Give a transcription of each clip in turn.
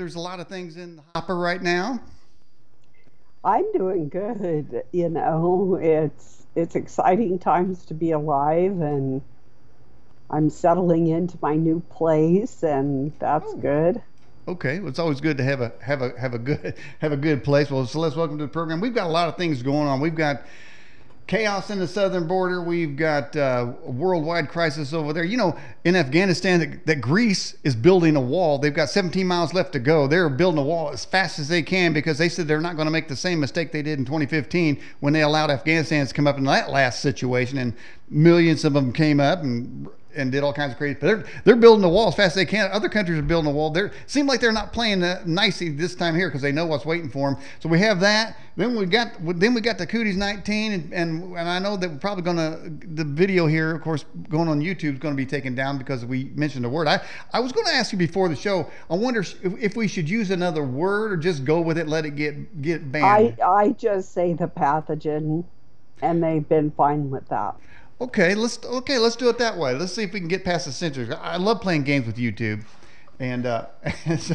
there's a lot of things in the hopper right now. I'm doing good. You know, it's it's exciting times to be alive, and I'm settling into my new place, and that's Oh. good. Okay, well, it's always good to have a have a have a good have a good place. Well, Celeste, welcome to the program. We've got a lot of things going on. We've got chaos in the southern border. We've got uh, a worldwide crisis over there. You know, in Afghanistan, that, that Greece is building a wall. They've got 17 miles left to go. They're building a wall as fast as they can because they said they're not going to make the same mistake they did in 2015 when they allowed Afghanistan to come up in that last situation, and millions of them came up and and did all kinds of crazy. But they're they're building the wall as fast as they can. Other countries are building the wall. They seem like they're not playing uh, nicely this time here because they know what's waiting for them. So we have that. Then we got then we got the Cooties 19, and and, and I know that we're probably gonna the video here, of course, going on YouTube is to be taken down because we mentioned a word. I I was to ask you before the show. I wonder if, if we should use another word or just go with it, let it get get banned. I. I just say the pathogen, and they've been fine with that. Okay, let's okay, let's do it that way. Let's see if we can get past the censors. I love playing games with YouTube, and uh, so,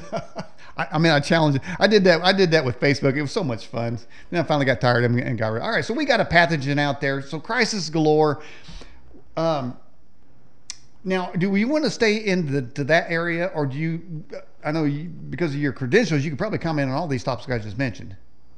I, I mean, I challenge. I did that. I did that with Facebook. It was so much fun. Then I finally got tired of it and got rid. All right, so we got a pathogen out there. So crisis galore. Um, now, do we want to stay in the to that area, or do you? I know you, because of your credentials, you could probably comment on all these topics I just mentioned.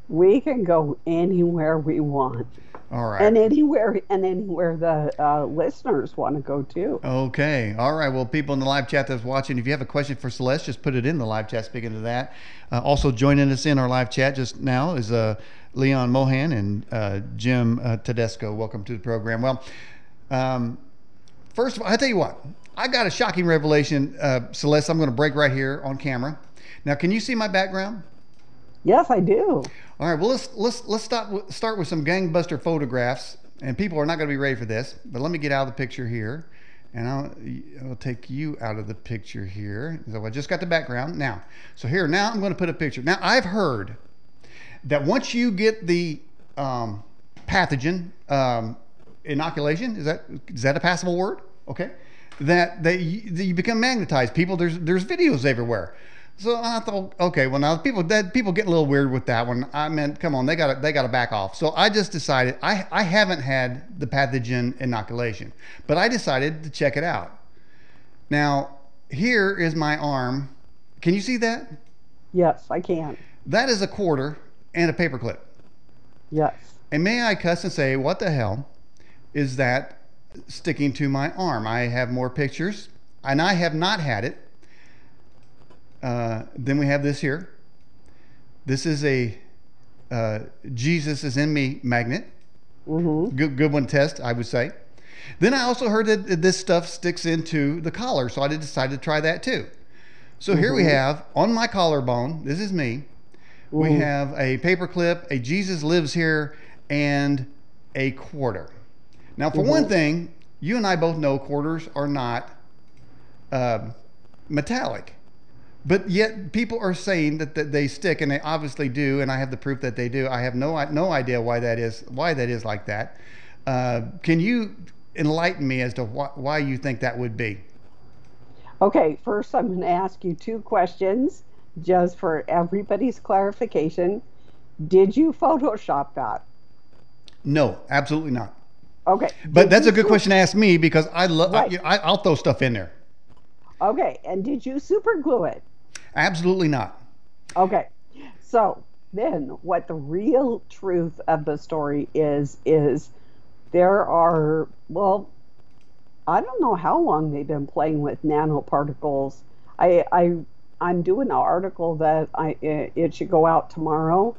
We can go anywhere we want, All right. and anywhere and anywhere the uh, listeners want to go too. Okay. All right. Well, people in the live chat that's watching, if you have a question for Celeste, just put it in the live chat. Speaking of that, uh, also joining us in our live chat just now is uh, Leon Mohan and uh, Jim uh, Tedesco. Welcome to the program. Well, um, first of all, I tell you what, I got a shocking revelation, uh, Celeste. I'm going to break right here on camera. Now, can you see my background? Yes, I do. All right. Well, let's let's let's start start with some gangbuster photographs, and people are not going to be ready for this. But let me get out of the picture here, and I'll I'll take you out of the picture here. So I just got the background now. So here now I'm going to put a picture. Now I've heard that once you get the um, pathogen um, inoculation, is that is that a passable word? Okay, that you, that you become magnetized. People, there's there's videos everywhere. So I thought, okay, well now people that people get a little weird with that one. I meant, come on, they got to they got to back off. So I just decided I I haven't had the pathogen inoculation, but I decided to check it out. Now here is my arm. Can you see that? Yes, I can. That is a quarter and a paperclip. Yes. And may I cuss and say, what the hell is that sticking to my arm? I have more pictures, and I have not had it. Uh, then we have this here. This is a uh, Jesus is in me magnet. Mm-hmm. Good, good one test, I would say. Then I also heard that this stuff sticks into the collar, so I decided to try that too. So here we Mhm. have on my collarbone, this is me, we Mhm. have a paperclip, a Jesus lives here, and a quarter. Now, for one Mhm. thing, you and I both know quarters are not um metallic, but yet people are saying that, that they stick, and they obviously do. And I have the proof that they do. I have no no idea why that is. Why that is like that? Uh, can you enlighten me as to wh- why you think that would be? Okay, first I'm going to ask you two questions just for everybody's clarification. Did you Photoshop that? No, absolutely not. Okay. But did that's a good question to ask me because I love. Right. I, I'll throw stuff in there. Okay, and did you super glue it? Absolutely not. Okay. So then what the real truth of the story is is there are well I don't know how long they've been playing with nanoparticles. I I I'm doing an article that I it, should go out tomorrow.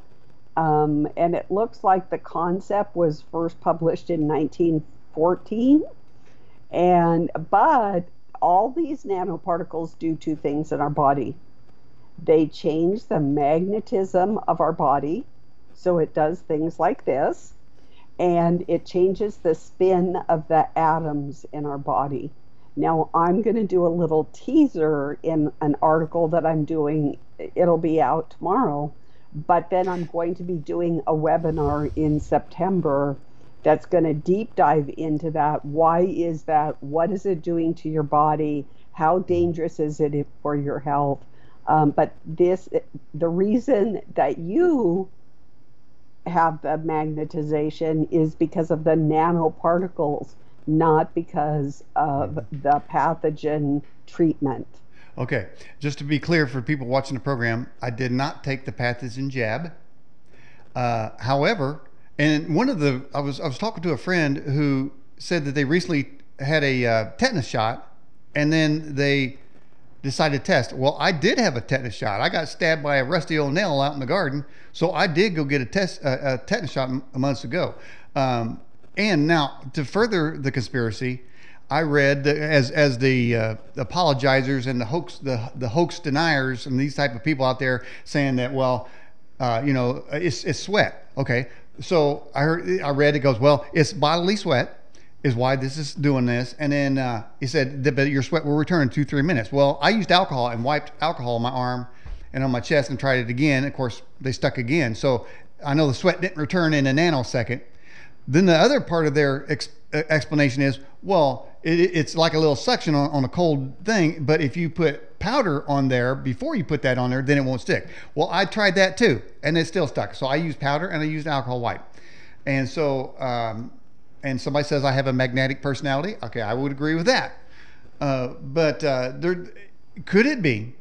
Um, and it looks like the concept was first published in 1914 and but all these nanoparticles do two things in our body they change the magnetism of our body. So it does things like this and it changes the spin of the atoms in our body. Now i'm going to do a little teaser in an article that i'm doing. It'll be out tomorrow but then i'm going to be doing a webinar in september that's going to deep dive into that. Why is that? What is it doing to your body? How dangerous is it for your health Um, but this, the reason that you have the magnetization is because of the nanoparticles, not because of the pathogen treatment. Okay, just to be clear for people watching the program, I did not take the pathogen jab. Uh, however, and one of the I was I was talking to a friend who said that they recently had a uh, tetanus shot, and then they decided to test. Well, I did have a tetanus shot. I got stabbed by a rusty old nail out in the garden, so I did go get a test a, a tetanus shot months ago. Um, and now to further the conspiracy, I read that as as the uh, apologizers and the hoax the the hoax deniers and these type of people out there saying that well, uh, you know, it's it's sweat. Okay, so I heard I read it goes well, it's bodily sweat is why this is doing this. And then uh, he said that your sweat will return in two three minutes. Well, I used alcohol and wiped alcohol on my arm and on my chest and tried it again. Of course, they stuck again. So I know the sweat didn't return in a nanosecond. Then the other part of their ex- explanation is, well, it, it's like a little suction on, on, a cold thing, but if you put powder on there before you put that on there, then it won't stick. Well, I tried that too, and it still stuck. So I used powder and I used alcohol wipe. And so, um, and somebody says I have a magnetic personality. Okay, I would agree with that. Uh, but uh, there, could it be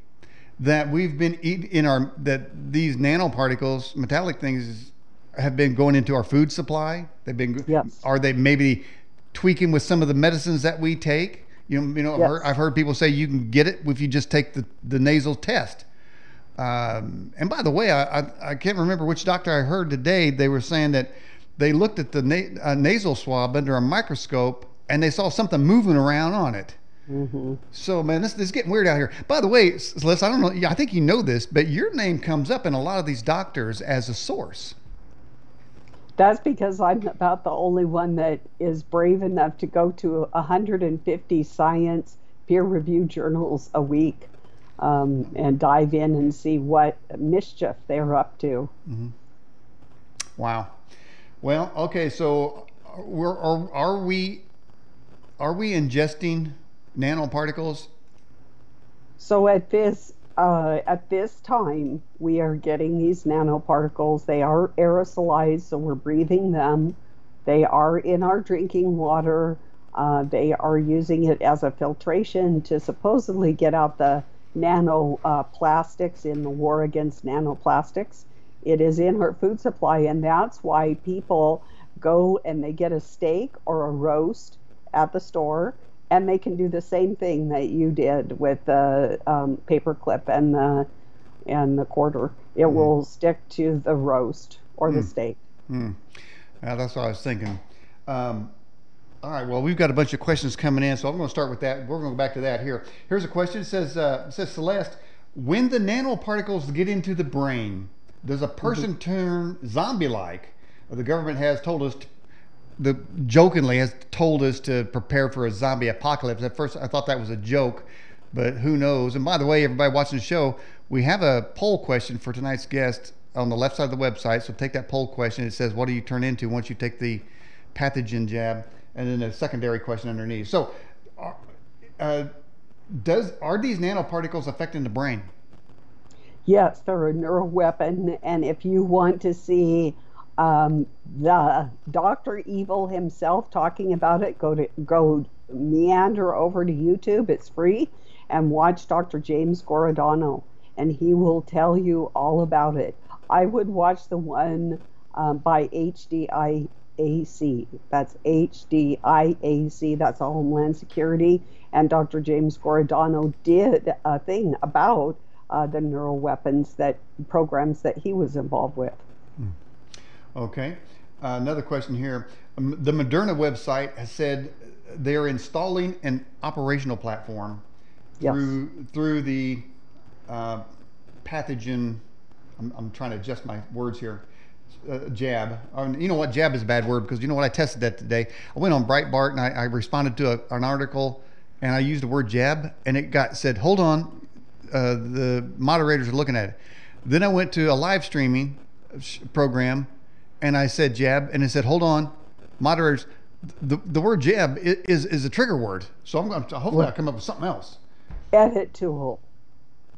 that we've been eating in our that these nanoparticles, metallic things, have been going into our food supply? They've been. Yes. Are they maybe tweaking with some of the medicines that we take? You know, you know, yes. I've, heard, I've heard people say you can get it if you just take the, the nasal test. Um, and by the way, I, I, I can't remember which doctor I heard today. They were saying that they looked at the na- uh, nasal swab under a microscope and they saw something moving around on it. Mm-hmm. So man, this, this is getting weird out here. By the way, Celeste, I don't know. I think you know this, but your name comes up in a lot of these doctors as a source. That's because I'm about the only one that is brave enough to go to 150 science peer-reviewed journals a week um, and dive in and see what mischief they're up to. Mm-hmm. Wow. Well, okay, so we're, are, are we are we ingesting nanoparticles? So at this uh, at this time, we are getting these nanoparticles. They are aerosolized, so we're breathing them. They are in our drinking water. Uh, they are using it as a filtration to supposedly get out the nanoplastics uh, in the war against nanoplastics. It is in her food supply, and that's why people go and they get a steak or a roast at the store, and they can do the same thing that you did with the um, paper clip and the and the quarter. It mm. will stick to the roast or mm. the steak. Mm. Yeah, that's what I was thinking. Um, all right. Well, we've got a bunch of questions coming in, so I'm going to start with that. We're going to go back to that here. Here's a question. It says, uh, it says Celeste, when the nanoparticles get into the brain, does a person mm-hmm. turn zombie-like? The government has told us, to, the jokingly has told us to prepare for a zombie apocalypse. At first, I thought that was a joke, but who knows? And by the way, everybody watching the show, we have a poll question for tonight's guest on the left side of the website. So take that poll question. It says, "What do you turn into once you take the pathogen jab?" And then a secondary question underneath. So, uh does are these nanoparticles affecting the brain? Yes, they're a neural weapon, and if you want to see um, the Doctor Evil himself talking about it, go to go meander over to YouTube. It's free, and watch Dr. James Giordano, and he will tell you all about it. I would watch the one um, by HDIAC. That's HDIAC. That's Homeland Security, and Dr. James Giordano did a thing about uh, the neural weapons that programs that he was involved with. Hmm. Okay. Uh, another question here. Um, the Moderna website has said they're installing an operational platform yes. through through the uh, pathogen. I'm, I'm, trying to adjust my words here. Uh, jab. Um, you know what? Jab is a bad word because you know what? I tested that today. I went on Breitbart and I, I responded to a, an article and I used the word jab and it got said, hold on, uh, the moderators are looking at it. Then I went to a live streaming program and I said jab, and it said, hold on, moderators, the, the word jab is, is a trigger word. So I'm going to hopefully I'll come up with something else. Edit tool.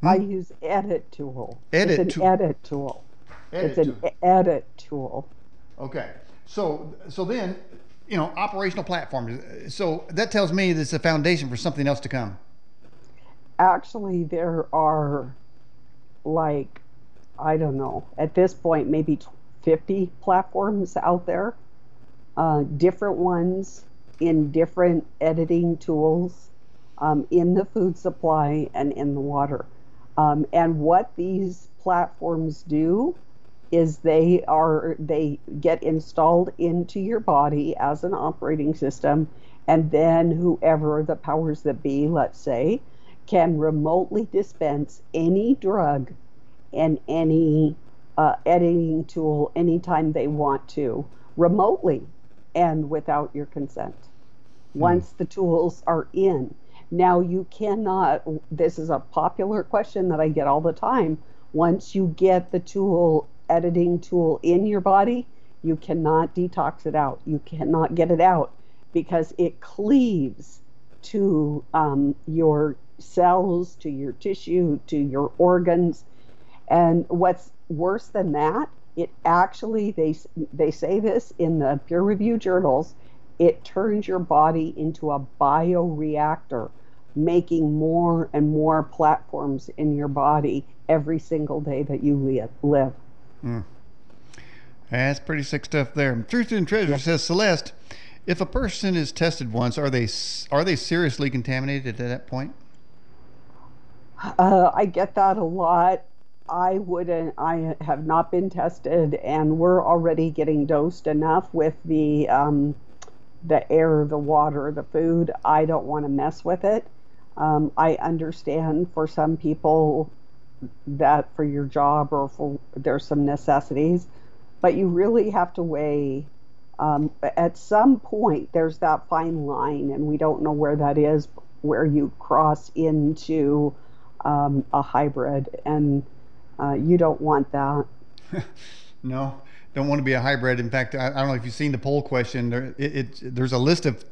I use edit tool. Edit it's an tool. edit tool. Edit it's an tool. e- edit tool. Okay. So so then, you know, operational platforms. So that tells me this is a foundation for something else to come. Actually, there are like, I don't know, at this point, maybe 50 platforms out there, uh, different ones in different editing tools um, in the food supply and in the water. Um, and what these platforms do is they are they get installed into your body as an operating system and then whoever the powers that be let's say can remotely dispense any drug and any uh, editing tool anytime they want to remotely and without your consent. Once the tools are in. Now you cannot this is a popular question that i get all the time. Once you get the tool editing tool in your body you cannot detox it out. You cannot get it out because it cleaves to um, your cells to your tissue to your organs and what's worse than that it actually they they say this in the peer reviewed journals it turns your body into a bioreactor making more and more platforms in your body every single day that you li- live mm. That's pretty sick stuff there. Truth and Treasure says Celeste, if a person is tested once, are they are they seriously contaminated at that point? Uh, I get that a lot. I wouldn't. I have not been tested, and we're already getting dosed enough with the um, the air, the water, the food. I don't want to mess with it. Um, I understand for some people that for your job or for there's some necessities, but you really have to weigh. Um, at some point, there's that fine line, and we don't know where that is, where you cross into um, a hybrid, and uh, you don't want that. No, don't want to be a hybrid. In fact, I, I don't know if you've seen the poll question. There, it, it there's a list of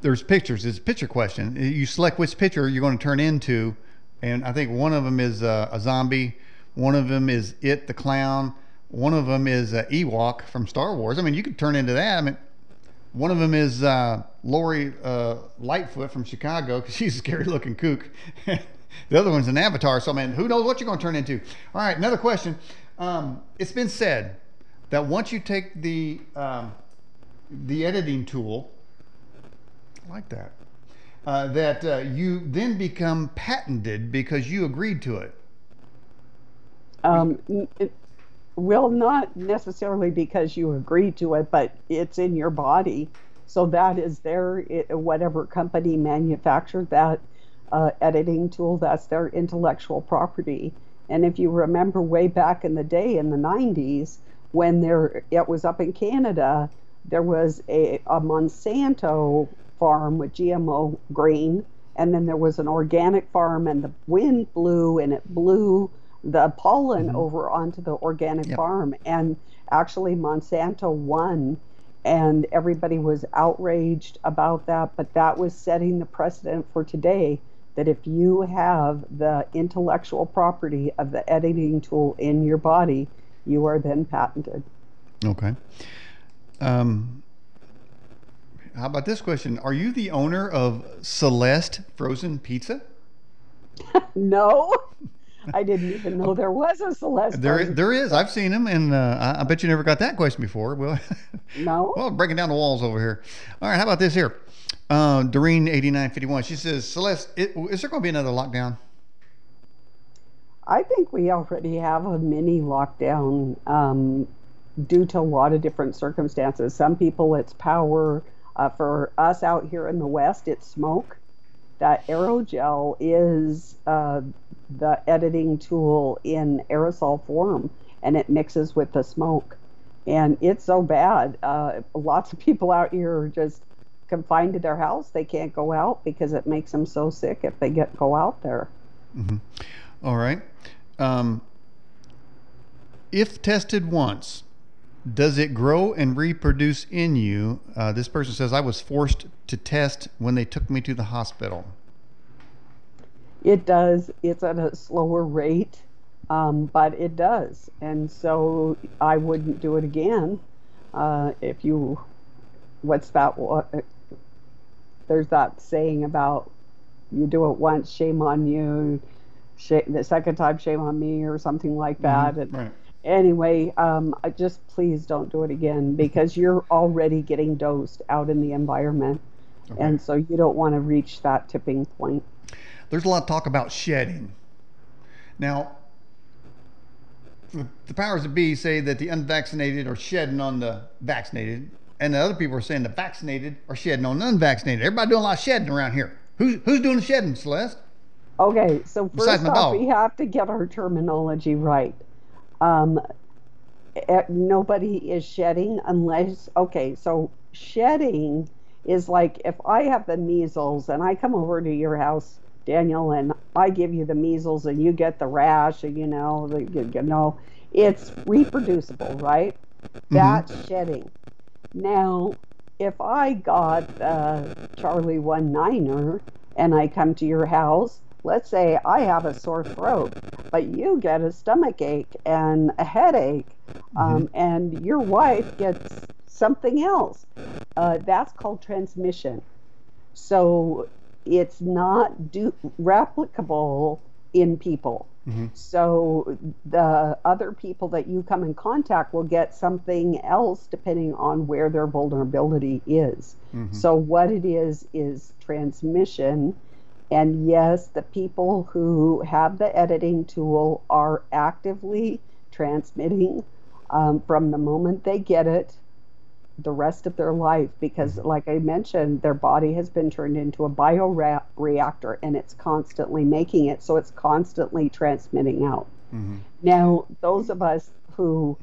there's pictures. It's a picture question. You select which picture you're going to turn into, and I think one of them is uh, a zombie. One of them is it the clown. One of them is uh, Ewok from Star Wars. I mean, you could turn into that. I mean, one of them is uh, Lori uh, Lightfoot from Chicago because she's a scary looking kook. the other one's an avatar. So, I mean, who knows what you're going to turn into? All right, another question. Um, it's been said that once you take the um, the editing tool, like that, uh, that uh, you then become patented because you agreed to it. Um, it, well, not necessarily because you agreed to it, but it's in your body. So that is their, it, whatever company manufactured that uh, editing tool, that's their intellectual property. And if you remember way back in the day in the 90s, when there, it was up in Canada, there was a, a Monsanto farm with GMO grain, and then there was an organic farm, and the wind blew and it blew the pollen Mhm. over onto the organic Yep. farm. And actually, Monsanto won, and everybody was outraged about that. But that was setting the precedent for today that if you have the intellectual property of the editing tool in your body, you are then patented. Okay. Um, how about this question? Are you the owner of Celeste Frozen Pizza? No, I didn't even know there was a Celeste. There, there is. I've seen them, and uh, I, I bet you never got that question before. Well, No. well, breaking down the walls over here. All right, how about this here? Uh, Doreen eighty nine fifty one. She says, Celeste, it, is there going to be another lockdown? I think we already have a mini lockdown um, due to a lot of different circumstances. Some people, it's power. Uh, for us out here in the West, it's smoke. That aerogel is uh, the editing tool in aerosol form, and it mixes with the smoke. And it's so bad. Uh, lots of people out here are just confined to their house. They can't go out because it makes them so sick if they get go out there. Mm-hmm. All right. Um, if tested once, does it grow and reproduce in you? Uh, this person says, I was forced to test when they took me to the hospital. It does. It's at a slower rate, um, but it does. And so I wouldn't do it again. Uh, if you, what's that? There's that saying about you do it once, shame on you. Shame, the second time, shame on me, or something like that. Mm-hmm. Right. Anyway, um, I just please don't do it again because you're already getting dosed out in the environment. Okay. And so you don't want to reach that tipping point. There's a lot of talk about shedding. Now, the, the powers that be say that the unvaccinated are shedding on the vaccinated, and the other people are saying the vaccinated are shedding on the unvaccinated. Everybody doing a lot of shedding around here. Who's who's doing the shedding, Celeste? Okay, so first off, we have to get our terminology right. Um, eh, nobody is shedding unless, okay, so shedding is like if I have the measles and I come over to your house, Daniel, and I give you the measles and you get the rash, and you know, the, you, you know, it's reproducible, right? That's shedding. Now, if I got uh, Charlie one niner and I come to your house, let's say I have a sore throat, but you get a stomach ache and a headache, um, and your wife gets something else. Uh, that's called transmission. So it's not do- replicable in people. Mhm. So the other people that you come in contact will get something else depending on where their vulnerability is. Mhm. So what it is is transmission. And yes, the people who have the editing tool are actively transmitting um, from the moment they get it the rest of their life because like i mentioned their body has been turned into a bioreactor and it's constantly making it so it's constantly transmitting out Mhm. now those of us who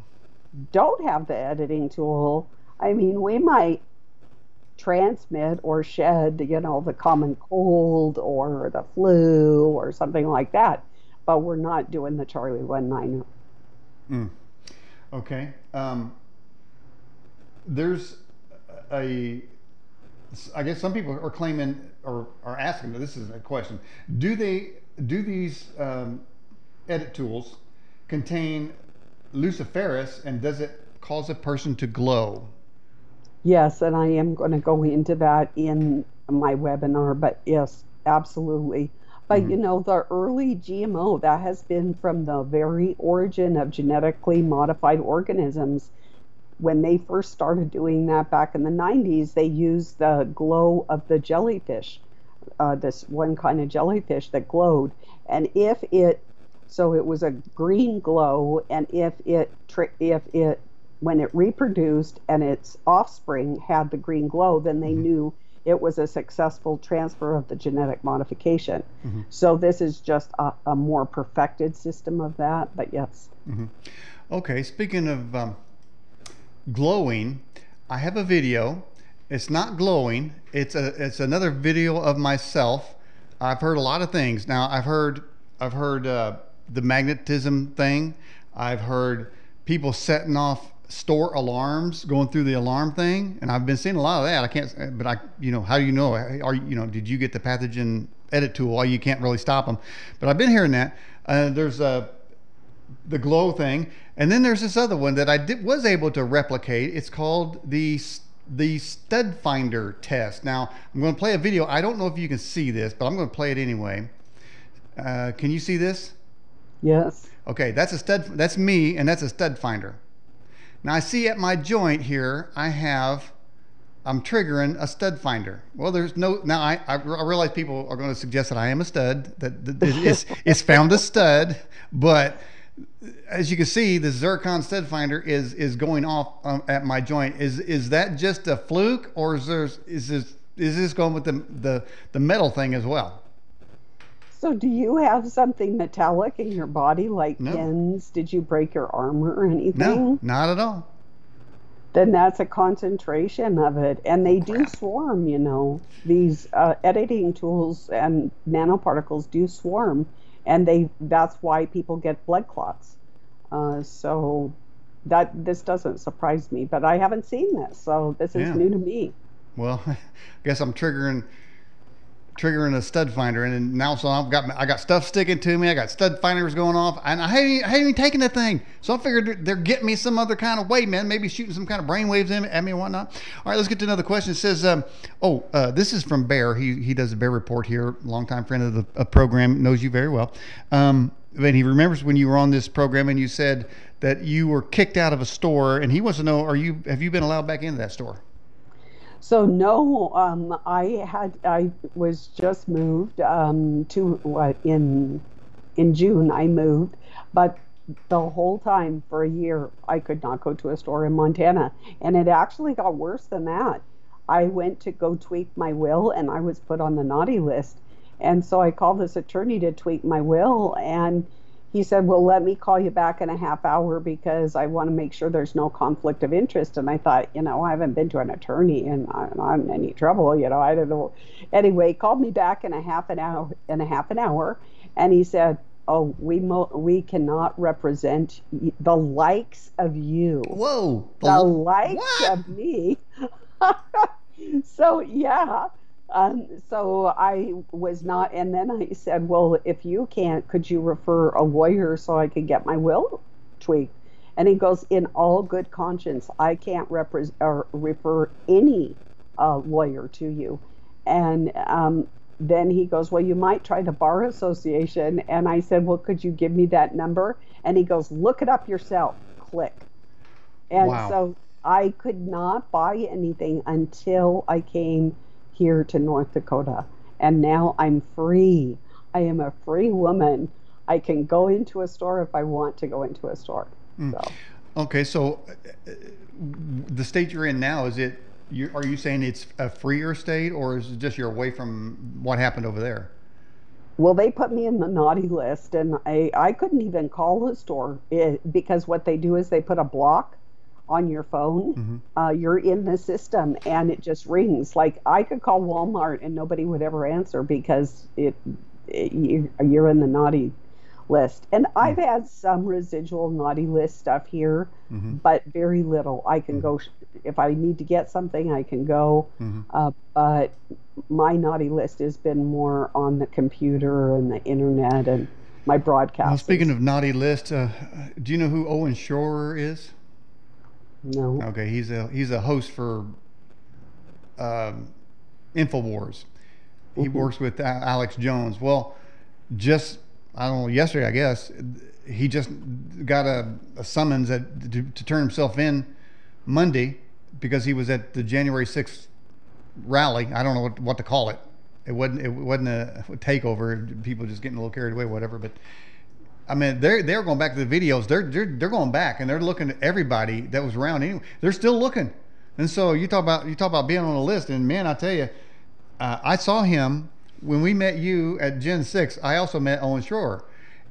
don't have the editing tool i mean we might transmit or shed you know the common cold or the flu or something like that but we're not doing the charlie 19 Mm. Okay. Um, there's a, I guess some people are claiming or are asking. This is a question: Do they do these um, edit tools contain luciferase, and does it cause a person to glow? Yes, and I am going to go into that in my webinar, but yes, absolutely. But you know, the early GMO, that has been from the very origin of genetically modified organisms. When they first started doing that back in the 90s, they used the glow of the jellyfish, uh, this one kind of jellyfish that glowed. And if it, so it was a green glow, and if it, if it when it reproduced and its offspring had the green glow, then they knew it was a successful transfer of the genetic modification. So this is just a, a more perfected system of that, but yes. Okay. Speaking of um, glowing, I have a video. It's not glowing. It's a it's another video of myself. I've heard a lot of things. Now I've heard I've heard uh, the magnetism thing. I've heard people setting off store alarms, going through the alarm thing, and I've been seeing a lot of that. I can't, but I, you know, how do you know? Are you, know, did you get the pathogen edit tool? You can't really stop them, but I've been hearing that. Uh, there's a the glow thing, and then there's this other one that I did, was able to replicate. It's called the the stud finder test. Now I'm going to play a video. I don't know if you can see this, but I'm going to play it anyway. Uh, can you see this? Yes. Okay, that's a stud. That's me, and that's a stud finder. Now I see at my joint here, I have, I'm triggering a stud finder. Well, there's no. Now I, I, realize people are going to suggest that I am a stud. That, that it's, it's found a stud, but as you can see, the zircon stud finder is is going off um, at my joint. Is is that just a fluke, or is there is this is this going with the the the metal thing as well? So do you have something metallic in your body like No. pins? Did you break your arm or anything? No, not at all. Then that's a concentration of it. And they do swarm, you know. These uh, editing tools and nanoparticles do swarm. And they that's why people get blood clots. Uh, so that this doesn't surprise me, but I haven't seen this, so this is Yeah. new to me. Well, I guess I'm triggering triggering a stud finder, and now so I've got I got stuff sticking to me. I got stud finders going off, and I haven't, I haven't even taken the thing. So I figured they're getting me some other kind of way, man. Maybe shooting some kind of brain waves in at me and whatnot. All right, let's get to another question. It says, um, oh, uh, this is from Bear. He he does a Bear report here. Longtime friend of the program, knows you very well. Um, but he remembers when you were on this program and you said that you were kicked out of a store, and he wants to know: Are you have you been allowed back into that store? So no, um, I had I was just moved um, to what in in June I moved, but the whole time for a year I could not go to a store in Montana, and it actually got worse than that. I went to go tweak my will, and I was put on the naughty list, and so I called this attorney to tweak my will, and he said, Well, let me call you back in a half hour because I want to make sure there's no conflict of interest. And I thought, you know, I haven't been to an attorney and I'm in any trouble, you know, I don't know. Anyway, he called me back in a half an hour in a half an hour and he said, Oh, we mo- we cannot represent the likes of you. Whoa. The likes what? of me. so yeah, um, so I was not, and then I said, well, if you can't, could you refer a lawyer so I could get my will tweaked? And he goes, in all good conscience, I can't represent or refer any uh, lawyer to you. And um, then he goes, well, you might try the bar association. And I said, well, could you give me that number? And he goes, look it up yourself. Click. And wow. so I could not buy anything until I came here to North Dakota. And now I'm free. I am a free woman. I can go into a store if I want to go into a store. Mm. So. Okay, so uh, the state you're in now is it? You, are you saying it's a freer state, or is it just you're away from what happened over there? Well, they put me in the naughty list, and I I couldn't even call the store it, because what they do is they put a block on your phone, mm-hmm. uh, you're in the system and it just rings. Like I could call Walmart and nobody would ever answer because it, it you're in the naughty list. And mm-hmm. I've had some residual naughty list stuff here, mm-hmm. but very little. I can go mm-hmm. if I need to get something, I can go. Mm-hmm. Uh, but my naughty list has been more on the computer and the internet and my broadcast. Well, speaking of naughty list, uh, do you know who Owen Shroyer is? No. Okay, he's a he's a host for um, Infowars. He mm-hmm. works with Alex Jones. Well, just I don't know yesterday, I guess he just got a, a summons at, to, to turn himself in Monday because he was at the January sixth rally. I don't know what, what to call it. It wasn't it wasn't a takeover. People just getting a little carried away, whatever. But I mean, they're they're going back to the videos. They're they're they're going back and they're looking at everybody that was around. Anyway, they're still looking. And so you talk about you talk about being on a list. And man, I tell you, uh, I saw him when we met you at Gen Six. I also met Owen Shroyer,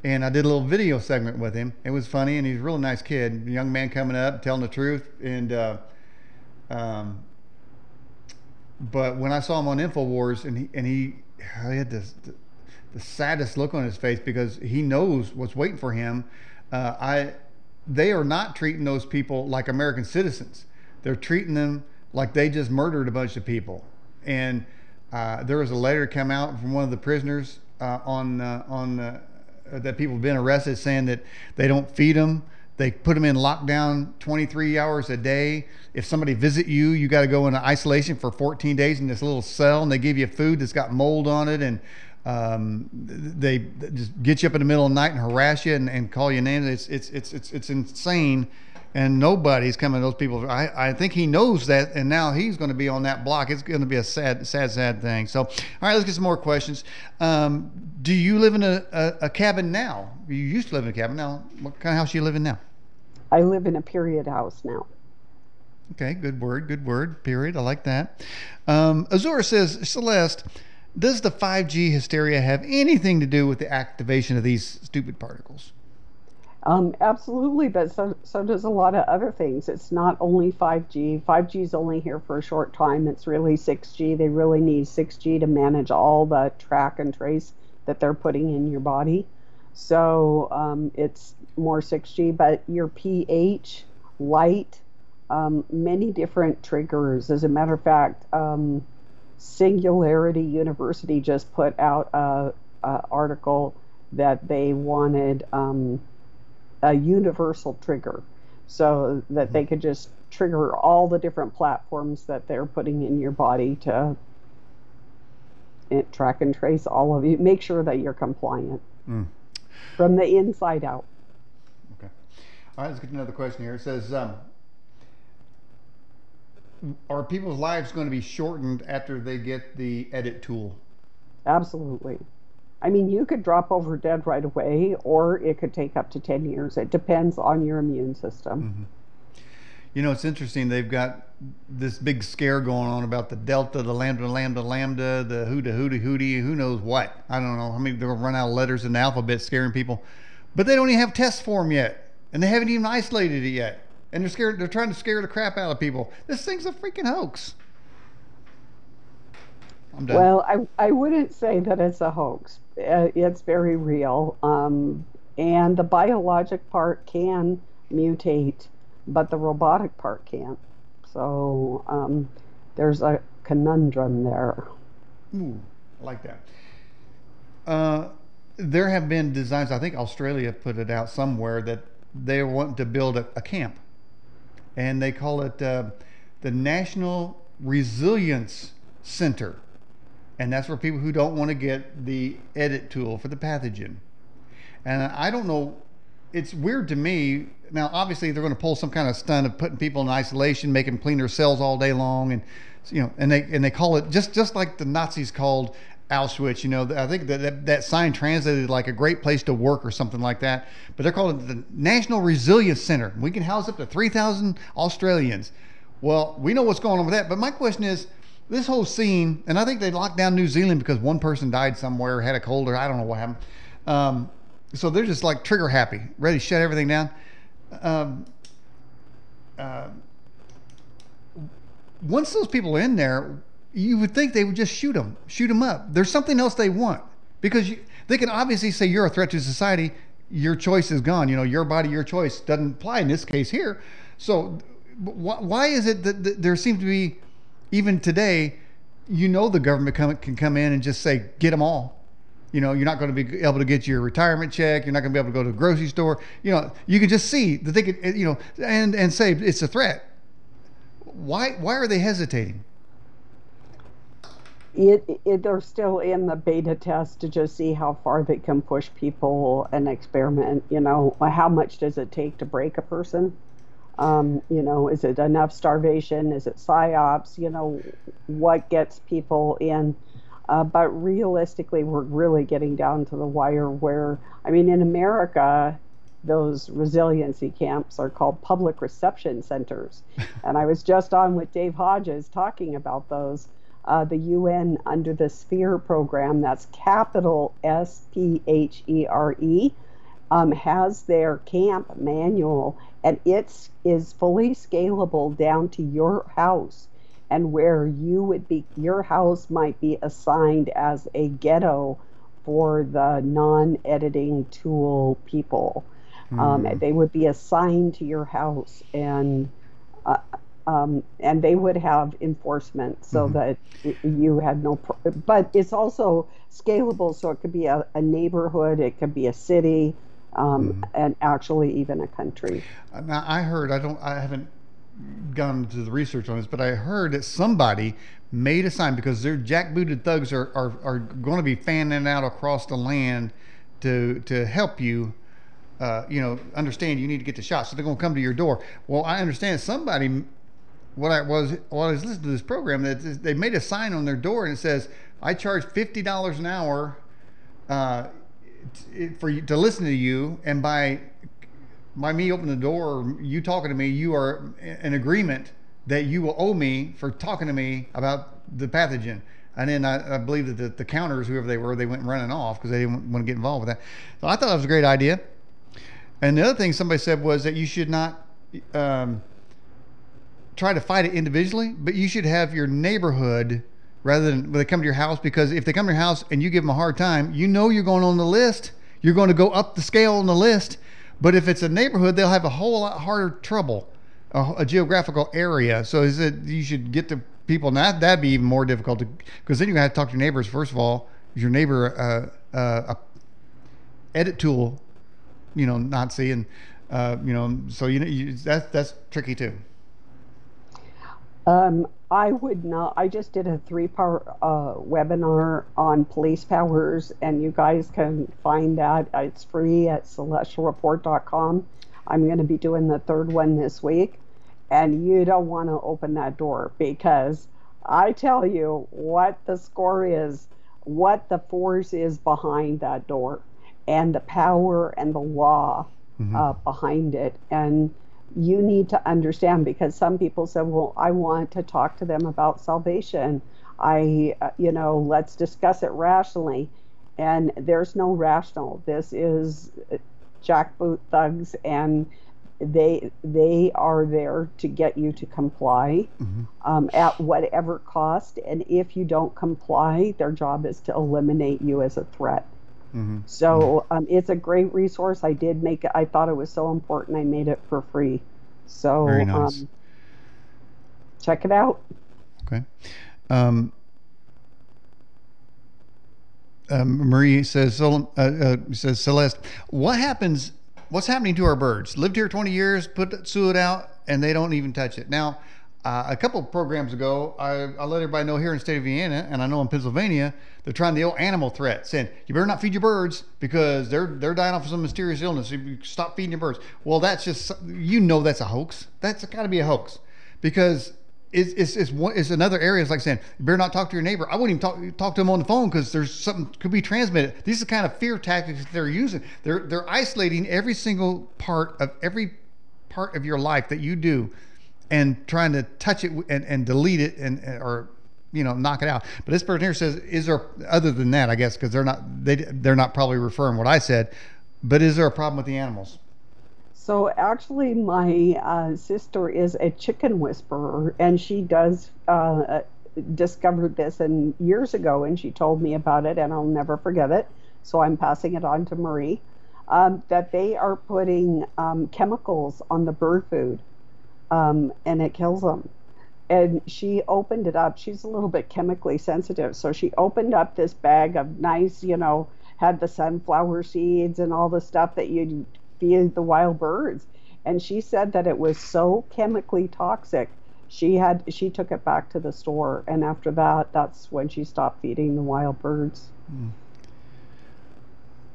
and I did a little video segment with him. It was funny, and he's a really nice kid, young man coming up, telling the truth. And uh, um, but when I saw him on Infowars, and he and he, he had this the saddest look on his face because he knows what's waiting for him. Uh, I, they are not treating those people like American citizens. They're treating them like they just murdered a bunch of people. And uh, there was a letter come out from one of the prisoners uh, on uh, on uh, that people have been arrested saying that they don't feed them. They put them in lockdown 23 hours a day. If somebody visit you, you got to go into isolation for 14 days in this little cell, and they give you food that's got mold on it and um, they just get you up in the middle of the night and harass you and, and call you names. It's, it's, it's, it's, it's insane. And nobody's coming to those people. I, I think he knows that, and now he's going to be on that block. It's going to be a sad, sad, sad thing. So, all right, let's get some more questions. Um, do you live in a, a, a, cabin now? You used to live in a cabin. Now, what kind of house you live in now? I live in a period house now. Okay, good word, good word. Period. I like that. Um, Azura says, Celeste, does the 5G hysteria have anything to do with the activation of these stupid particles? Um, absolutely, but so, so does a lot of other things. It's not only 5G. 5G is only here for a short time. It's really 6G. They really need 6G to manage all the track and trace that they're putting in your body. So um, it's more 6G, but your pH, light, um, many different triggers. As a matter of fact, um, Singularity University just put out a, a article that they wanted um, a universal trigger so that they could just trigger all the different platforms that they're putting in your body to it, track and trace all of you. Make sure that you're compliant mm. from the inside out. Okay. All right, let's get another question here. It says, um, are people's lives going to be shortened after they get the edit tool? Absolutely. I mean, you could drop over dead right away, or it could take up to 10 years. It depends on your immune system. Mm-hmm. You know, it's interesting. They've got this big scare going on about the Delta, the Lambda, Lambda, Lambda, the Huda, Huda, Hootie, who knows what. I don't know. I mean, they're going to run out of letters in the alphabet scaring people. But they don't even have tests for them yet. And they haven't even isolated it yet. And they're scared. They're trying to scare the crap out of people. This thing's a freaking hoax. I'm done. Well, I, I wouldn't say that it's a hoax. Uh, it's very real. Um, and the biologic part can mutate, but the robotic part can't. So um, there's a conundrum there. Ooh, I like that. Uh, there have been designs, I think Australia put it out somewhere, that they want to build a, a camp. And they call it uh, the National Resilience Center and that's for people who don't want to get the edit tool for the pathogen. And I don't know, it's weird to me. Now, obviously, they're going to pull some kind of stunt of putting people in isolation, making them clean their cells all day long, and you know, and they and they call it just just like the Nazis called Auschwitz. You know, I think that, that that sign translated like a great place to work or something like that. But they're calling it the National Resilience Center. We can house up to three thousand Australians. Well, we know what's going on with that. But my question is this whole scene, and I think they locked down New Zealand because one person died somewhere, had a cold, or I don't know what happened. Um, so they're just like trigger happy, ready to shut everything down. Um, uh, once those people are in there, you would think they would just shoot them, shoot them up. There's something else they want because you, they can obviously say you're a threat to society. Your choice is gone. You know, your body, your choice doesn't apply in this case here. So, why is it that there seems to be even today, you know the government come, can come in and just say, get them all. You know, you're not going to be able to get your retirement check. You're not going to be able to go to the grocery store. You know, you can just see that they could, eh, you know, and and say it's a threat. Why why are they hesitating? It, it, they're still in the beta test to just see how far they can push people and experiment. You know, how much does it take to break a person? Um, you know, is it enough starvation? Is it psyops? You know, what gets people in? Uh, but realistically, we're really getting down to the wire where, I mean, in America, those resiliency camps are called public reception centers. and I was just on with Dave Hodges talking about those. Uh, the UN under the SPHERE program, that's capital S P H E R E, um, has their camp manual and it is fully scalable down to your house and where you would be your house might be assigned as a ghetto for the non-editing tool people mm. um, hmm. they would be assigned to your house and uh, um, and they would have enforcement so mm-hmm. that you had no pro- but it's also scalable so it could be a, a neighborhood it could be a city um, mm. and actually even a country. Now I heard I don't I haven't gone into the research on this, but I heard that somebody made a sign because their jackbooted thugs are, are, are going to be fanning out across the land to to help you. Uh, you know, understand you need to get the shot, so they're going to come to your door. Well, I understand somebody. What I was while I was listening to this program, that they made a sign on their door and it says, "I charge fifty dollars an hour." Uh, for you to listen to you, and by by me opening the door, or you talking to me, you are in agreement that you will owe me for talking to me about the pathogen. And then I, I believe that the, the, counters, whoever they were, they went running off because they didn't want to get involved with that. So I thought that was a great idea. And the other thing somebody said was that you should not um, try to fight it individually, but you should have your neighborhood rather than when they come to your house because if they come to your house and you give them a hard time, you know you're going on the list. You're going to go up the scale on the list. But if it's a neighborhood, they'll have a whole lot harder trouble, a, a geographical area. So is it you should get the people. Now that'd be even more difficult because then you have to talk to your neighbors. First of all, is your neighbor uh, uh, a edit tool, you know, Nazi, and uh, you know, so you know you, that's tricky too. Um, I would not. I just did a three-part uh, webinar on police powers, and you guys can find that. It's free at celestialreport.com. I'm going to be doing the third one this week, and you don't want to open that door because I tell you what the score is, what the force is behind that door, and the power and the law mm-hmm. uh, behind it, and you need to understand because some people said, well, I want to talk to them about salvation. I, uh, you know, let's discuss it rationally. And there's no rational. This is uh, jackboot thugs, and they they are there to get you to comply mm-hmm. um, at whatever cost. And if you don't comply, their job is to eliminate you as a threat. Mm-hmm. So um, it's a great resource. I did make it. I thought it was so important. I made it for free. So nice. um, check it out. Okay. Um, um, Marie says, uh, uh, says Celeste, what happens? What's happening to our birds? Lived here 20 years, put suet out, and they don't even touch it. Now, uh, a couple of programs ago, I, I, let everybody know here in the state of Indiana, and I know in Pennsylvania, they're trying the old animal threat, saying you better not feed your birds because they're they're dying off of some mysterious illness. You stop feeding your birds. Well, that's just you know that's a hoax. That's got to be a hoax because it's, it's, it's, one, it's another area. It's like saying you better not talk to your neighbor. I wouldn't even talk talk to them on the phone because there's something could be transmitted. These are the kind of fear tactics they're using. They're they're isolating every single part of every part of your life that you do and trying to touch it and, and delete it and or you know knock it out. But this person here says, is there other than that? I guess because they're not they they're not probably referring what I said, but is there a problem with the animals? So actually, my uh, sister is a chicken whisperer, and she does uh, discovered this and years ago, and she told me about it, and I'll never forget it. So I'm passing it on to Marie. Um, that they are putting um, chemicals on the bird food um, and it kills them. And she opened it up. She's a little bit chemically sensitive. So she opened up this bag of nice, you know, had the sunflower seeds and all the stuff that you'd feed the wild birds. And she said that it was so chemically toxic. She had she took it back to the store, and after that, that's when she stopped feeding the wild birds. Mm.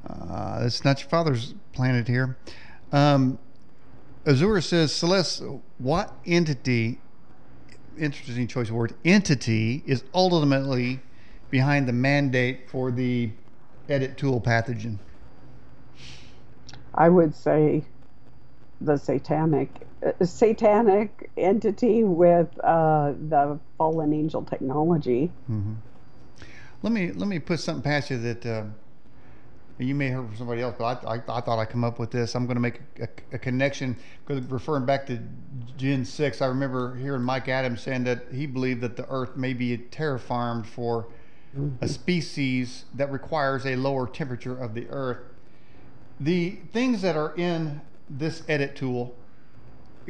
Uh, it's not your father's planet here. Um, Azura says, Celeste, what entity, interesting choice of word, entity is ultimately behind the mandate for the edit tool pathogen? I would say the satanic uh, satanic entity with uh, the fallen angel technology. Mm-hmm. Let me let me put something past you that uh, you may have heard from somebody else, but I, I, I thought I'd come up with this. I'm going to make a, a, a connection because referring back to Gen 6, I remember hearing Mike Adams saying that he believed that the Earth may be terraformed for mm-hmm. a species that requires a lower temperature of the Earth. The things that are in this edit tool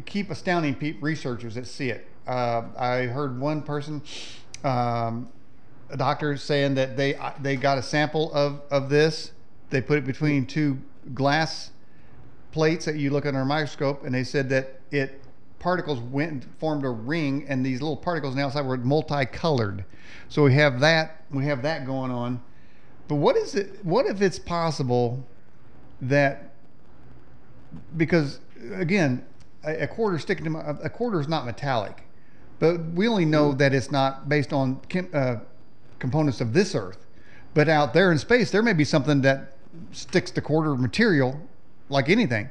keep astounding researchers that see it. Uh, I heard one person, um, a doctor, saying that they they got a sample of, of this they put it between two glass plates that you look under a microscope, and they said that it particles went and formed a ring, and these little particles on the outside were multicolored. So we have that. We have that going on. But what is it? What if it's possible that because again, a, a quarter sticking to my, a quarter is not metallic, but we only know that it's not based on chem, uh, components of this Earth. But out there in space, there may be something that sticks to quarter material like anything.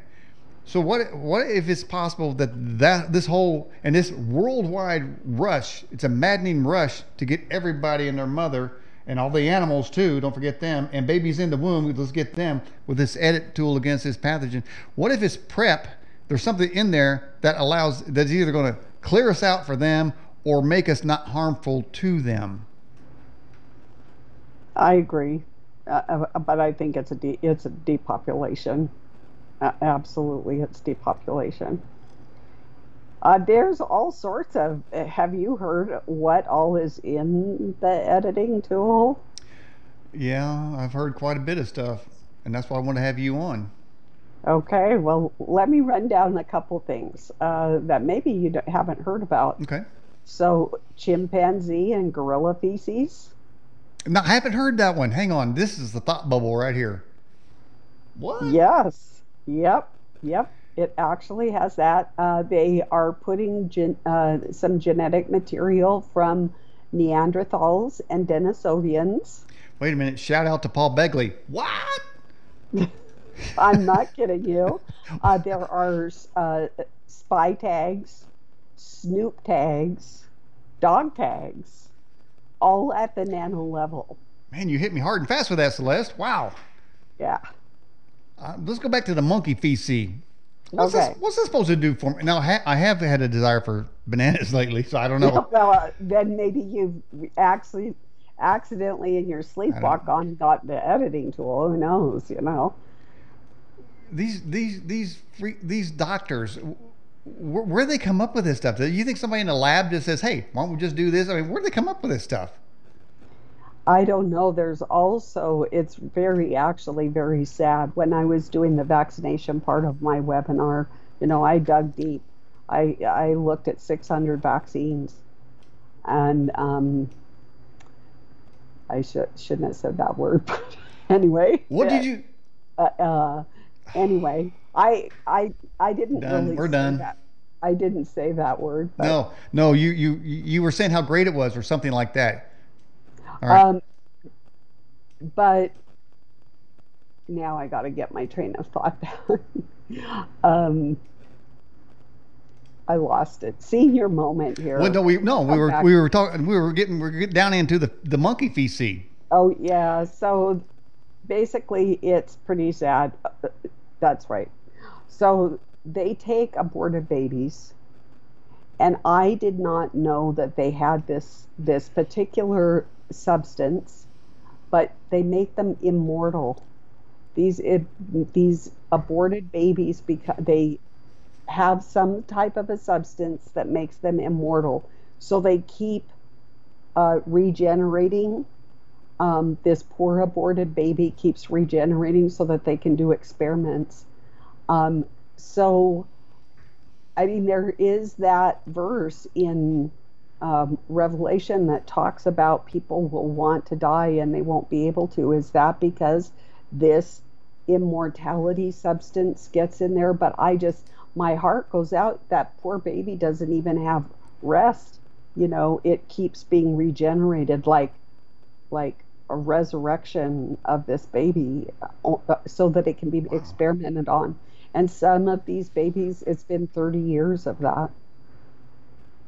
So what what if it's possible that that this whole and this worldwide rush, it's a maddening rush to get everybody and their mother and all the animals too, don't forget them, and babies in the womb, let's get them with this edit tool against this pathogen. What if it's prep? There's something in there that allows that's either going to clear us out for them or make us not harmful to them. I agree. Uh, uh, but I think it's a de- it's a depopulation. Uh, absolutely, it's depopulation. Uh, there's all sorts of. Have you heard what all is in the editing tool? Yeah, I've heard quite a bit of stuff, and that's why I want to have you on. Okay, well, let me run down a couple things uh, that maybe you haven't heard about. Okay. So, chimpanzee and gorilla feces. Now, I haven't heard that one. Hang on. This is the thought bubble right here. What? Yes. Yep. Yep. It actually has that. Uh, they are putting gen- uh, some genetic material from Neanderthals and Denisovians. Wait a minute. Shout out to Paul Begley. What? I'm not kidding you. Uh, there are uh, spy tags, snoop tags, dog tags, all at the nano level. Man, you hit me hard and fast with that, Celeste. Wow. Yeah. Uh, let's go back to the monkey feces. What's, Okay. this, what's this supposed to do for me? Now, ha- I have had a desire for bananas lately, so I don't know. well, uh, then maybe you've actually accidentally in your sleepwalk on got the editing tool. Who knows? You know. These these these free, these doctors, wh- where do they come up with this stuff? Do you think somebody in the lab just says, "Hey, why don't we just do this?" I mean, where do they come up with this stuff? I don't know. There's also, it's very, actually very sad. When I was doing the vaccination part of my webinar, you know, I dug deep. I, I looked at 600 vaccines. And um, I should, shouldn't have said that word. But anyway. What did you? Uh, uh, anyway, I, I, I didn't Done. really We're say done. that. I didn't say that word. But, No, no, you you you were saying how great it was, or something like that. All right. Um, but now I got to get my train of thought back. um, I lost it. Senior moment here. well, no, we no, we were back. we were talking, we were getting we are getting down into the the monkey feces. Oh yeah. So basically, it's pretty sad. That's right. So they take aborted babies, and I did not know that they had this this particular substance, but they make them immortal. These it, these aborted babies because they have some type of a substance that makes them immortal. So they keep uh, regenerating um, this poor aborted baby keeps regenerating so that they can do experiments. Um, so, I mean, there is that verse in um, Revelation that talks about people will want to die and they won't be able to. Is that because this immortality substance gets in there? But I just, my heart goes out. That poor baby doesn't even have rest. You know, it keeps being regenerated like like a resurrection of this baby uh, so that it can be Wow. experimented on. And some of these babies, it's been 30 years of that.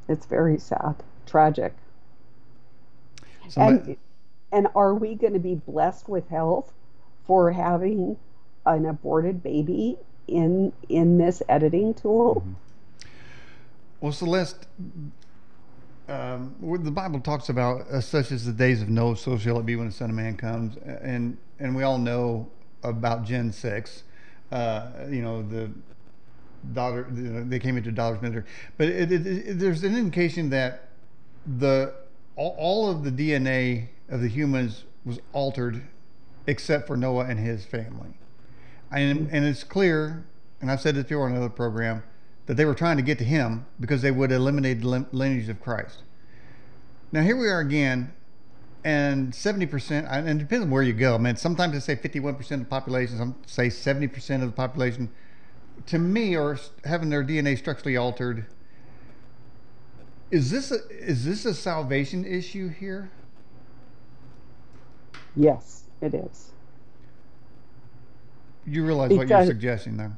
It's very sad, tragic. Somebody- and and are we going to be blessed with health for having an aborted baby in in this editing tool? Well, Celeste, um, the Bible talks about uh, such as the days of Noah, so shall it be when the Son of Man comes, and and we all know about Gen six. Uh, you know the daughter they came into daughter's ministry, but it, it, it, there's an indication that the all, all of the DNA of the humans was altered, except for Noah and his family, and and it's clear, and I've said this before on another program that they were trying to get to him because they would eliminate the lineage of Christ. Now here we are again, and 70%, and it depends on where you go. I mean, sometimes they say 51% of the population, some say 70% of the population, to me, are having their DNA structurally altered. Is this a, is this a salvation issue here? Yes, it is. You realize what you're suggesting there.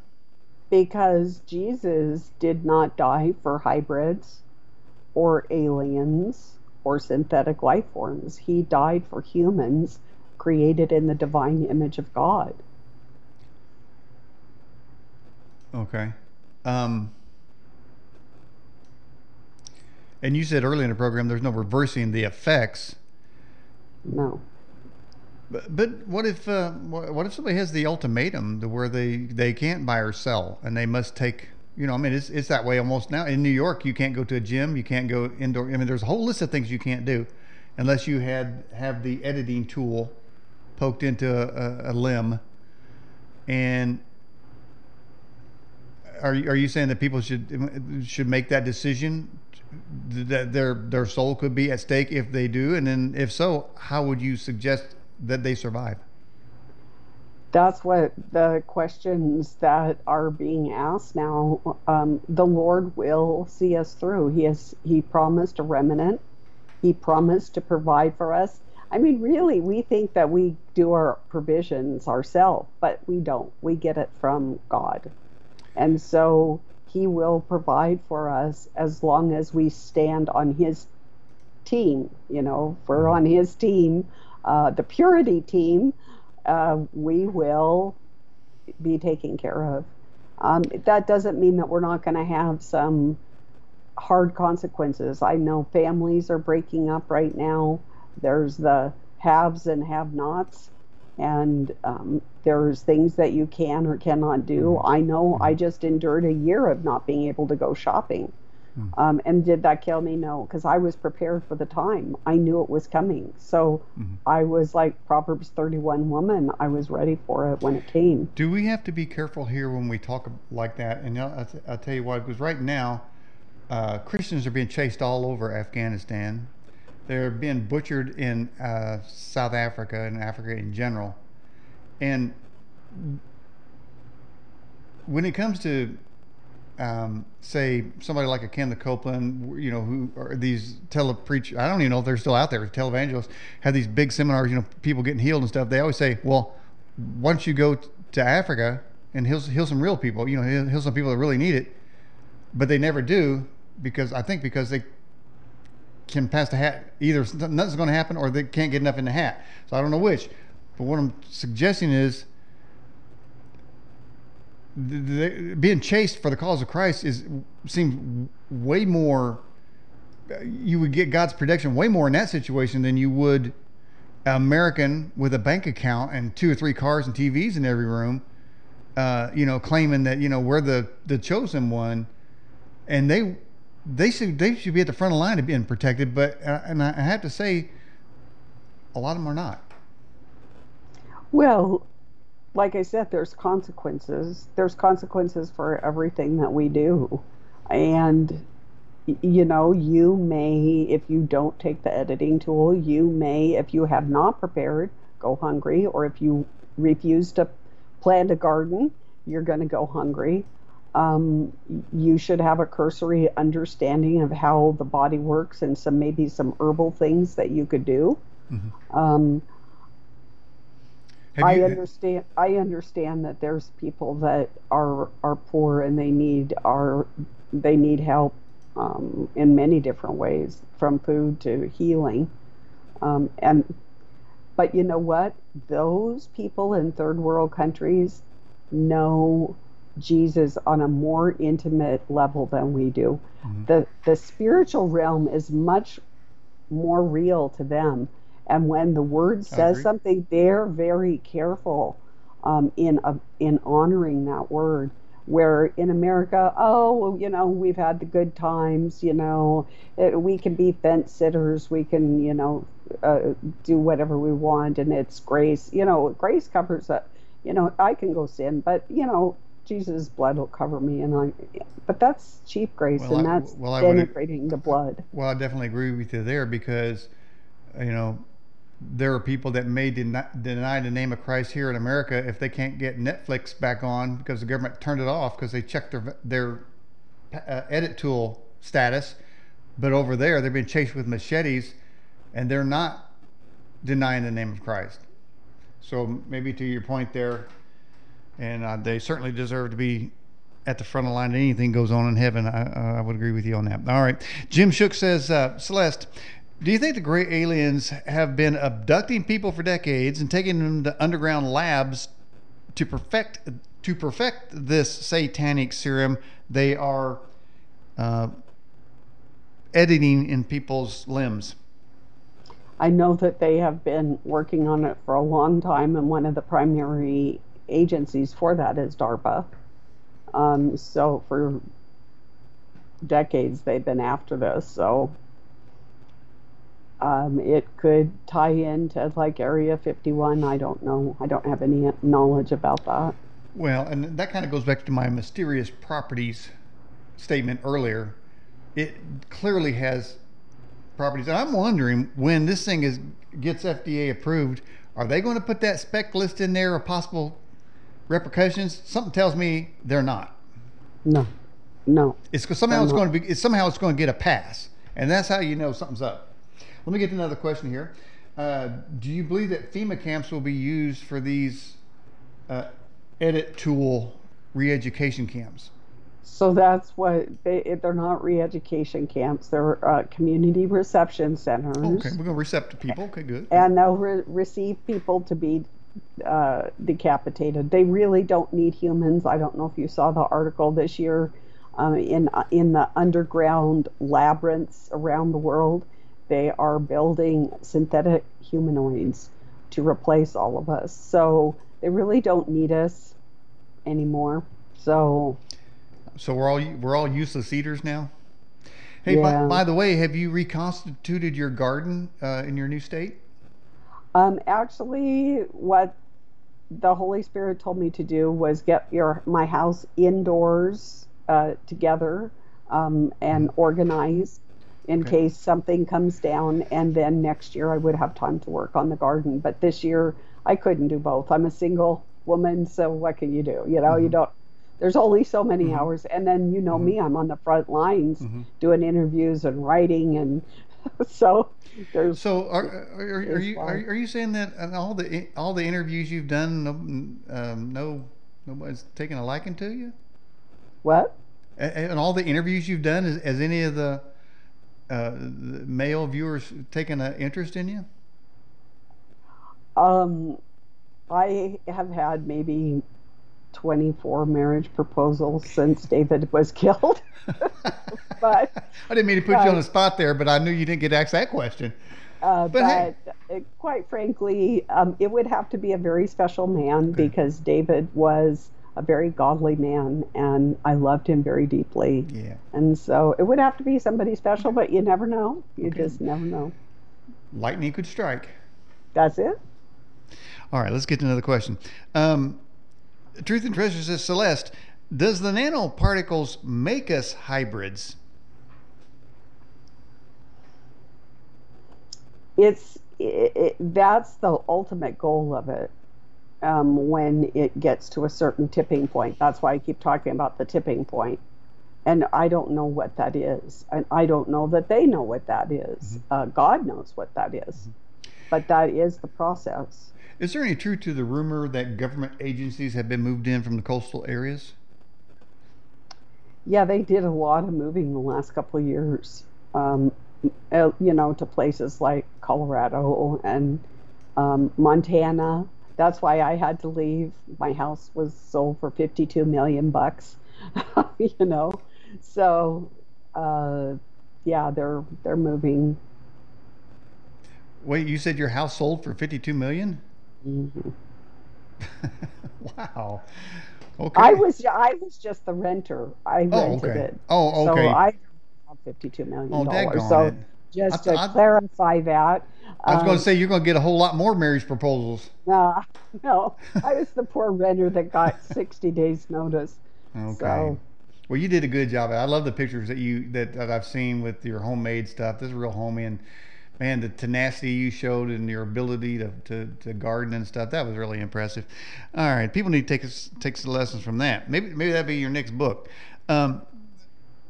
Because Jesus did not die for hybrids or aliens or synthetic life forms. He died for humans created in the divine image of God. Okay. Um, and you said earlier in the program there's no reversing the effects. No. But, but what if uh, what if somebody has the ultimatum to where they, they can't buy or sell and they must take You know, I mean, it's it's that way almost now. In New York, you can't go to a gym, you can't go indoor. I mean, there's a whole list of things you can't do, unless you had have the editing tool poked into a, a, a limb. And are you, are you saying that people should should make that decision that their their soul could be at stake if they do, and then if so, how would you suggest that they survive? That's what the questions that are being asked now. Um, the Lord will see us through. He has He promised a remnant. He promised to provide for us. I mean, really, we think that we do our provisions ourselves, but we don't. We get it from God. And so he will provide for us as long as we stand on his team. You know, if we're on his team, uh, the purity team, uh, we will be taken care of. Um, that doesn't mean that we're not going to have some hard consequences. I know families are breaking up right now. There's the haves and have nots and um, there's things that you can or cannot do. Mm-hmm. I know. I just endured a year of not being able to go shopping. Mm-hmm. Um, and did that kill me? No, because I was prepared for the time. I knew it was coming. So mm-hmm. I was like Proverbs 31 woman. I was ready for it when it came. Do we have to be careful here when we talk like that? And I'll, I'll tell you why, because right now, uh, Christians are being chased all over Afghanistan. They're being butchered in uh, South Africa and Africa in general. And when it comes to, um, say, somebody like a Kenneth Copeland, you know, who are these tele preach, I don't even know if they're still out there, televangelists, have these big seminars, you know, people getting healed and stuff. They always say, well, once you go to Africa and heal, heal some real people, you know, heal, heal some people that really need it, but they never do because I think because they can pass the hat. Either nothing's going to happen, or they can't get enough in the hat. So I don't know which. But what I'm suggesting is the, the, being chased for the cause of Christ is seems way more. You would get God's protection way more in that situation than you would an American with a bank account and two or three cars and TVs in every room. Uh, you know, claiming that you know we're the the chosen one, and they they should they should be at the front of the line of being protected. But uh, and I have to say, a lot of them are not. Well, like I said, there's consequences. There's consequences for everything that we do, and you know, you may, if you don't take the editing tool, you may, if you have not prepared, go hungry, or if you refuse to plant a garden, you're going to go hungry um, you should have a cursory understanding of how the body works and some maybe some herbal things that you could do. Mm-hmm. Um, I understand. I understand that there's people that are are poor and they need our they need help um, in many different ways, from food to healing, um, and but you know what? Those people in third world countries know Jesus on a more intimate level than we do. Mm-hmm. The the spiritual realm is much more real to them. And when the word says something, they're very careful um, in uh, in honoring that word. Where in America, oh, you know, we've had the good times. You know, it, we can be fence sitters. We can, you know, uh, do whatever we want, and it's grace. You know, grace covers that. You know, I can go sin, but you know, Jesus' blood will cover me, and I. But that's cheap grace, well, and that's well, denigrating the blood. Well, I definitely agree with you there because, you know, there are people that may deny, deny the name of Christ here in America if they can't get Netflix back on because the government turned it off because they checked their their uh, edit tool status, but over there they're being chased with machetes, and they're not denying the name of Christ. So maybe to your point there, and uh, they certainly deserve to be at the front of the line. Anything goes on in heaven, I, I would agree with you on that. All right, Jim Shook says, uh, Celeste. Do you think the gray aliens have been abducting people for decades and taking them to underground labs to perfect to perfect this satanic serum they are uh, editing in people's limbs? I know that they have been working on it for a long time, and one of the primary agencies for that is DARPA. Um, so for decades they've been after this. So um, it could tie into like Area 51. I don't know. I don't have any knowledge about that. Well, and that kind of goes back to my mysterious properties statement earlier. It clearly has properties, and I'm wondering when this thing is gets FDA approved, are they going to put that spec list in there of possible repercussions? Something tells me they're not. No, no. It's somehow it's going to be. It's somehow it's going to get a pass, and that's how you know something's up. Let me get to another question here. Uh, do you believe that FEMA camps will be used for these uh, edit tool re-education camps? So that's what they, they're not re-education camps. They're uh, community reception centers. Oh, okay, we're going to receptive people. Okay, good. And they'll re- receive people to be uh, decapitated. They really don't need humans. I don't know if you saw the article this year um, in in the underground labyrinths around the world. They are building synthetic humanoids to replace all of us. So they really don't need us anymore. So so we're all we're all useless eaters now. Hey, yeah. by, by, the way, have you reconstituted your garden uh, in your new state? Um, actually, what the Holy Spirit told me to do was get your my house indoors uh, together um, and mm-hmm. organized in okay. case something comes down, and then next year I would have time to work on the garden. But this year I couldn't do both. I'm a single woman, so what can you do? You know, mm-hmm. you don't there's only so many mm-hmm. hours and then you know mm-hmm. me i'm on the front lines mm-hmm. doing interviews and writing and so there's so are, are, are you are, are, you saying that all the all the interviews you've done no um, no nobody's taking a liking to you what and all the interviews you've done has any of the, uh, the male viewers taking an interest in you um i have had maybe 24 marriage proposals since David was killed. but I didn't mean to put uh, you on the spot there, but I knew you didn't get asked that question. Uh, but, but hey. Uh, quite frankly, um, it would have to be a very special man okay. because David was a very godly man and I loved him very deeply. Yeah. And so it would have to be somebody special, but you never know. You okay. just never know. Lightning could strike. That's it. All right, let's get to another question. Um, Truth and Treasure says, Celeste, does the nanoparticles make us hybrids? It's it, it, that's the ultimate goal of it. Um, when it gets to a certain tipping point, that's why I keep talking about the tipping point. And I don't know what that is, and I don't know that they know what that is. Mm-hmm. Uh, God knows what that is, mm-hmm. but that is the process. Is there any truth to the rumor that government agencies have been moved in from the coastal areas? Yeah, they did a lot of moving the last couple of years. Um, uh, you know, to places like Colorado and um, Montana. That's why I had to leave. My house was sold for 52 million bucks. you know, so uh, yeah, they're they're moving. Wait, you said your house sold for 52 million? Mm-hmm. wow. Okay. I was I was just the renter. I oh, rented okay. it. Oh, okay. So I 52 million dollars. Oh, so it. Just to I, clarify that. I was um, going to say you're going to get a whole lot more marriage proposals. No, no. I was the poor renter that got sixty days notice. Okay. So, well, you did a good job. I love the pictures that you that, that I've seen with your homemade stuff. This is real homey and man, the tenacity you showed and your ability to, to, to garden and stuff, that was really impressive. All right, people need to take take some lessons from that. Maybe maybe that'd be your next book. Um,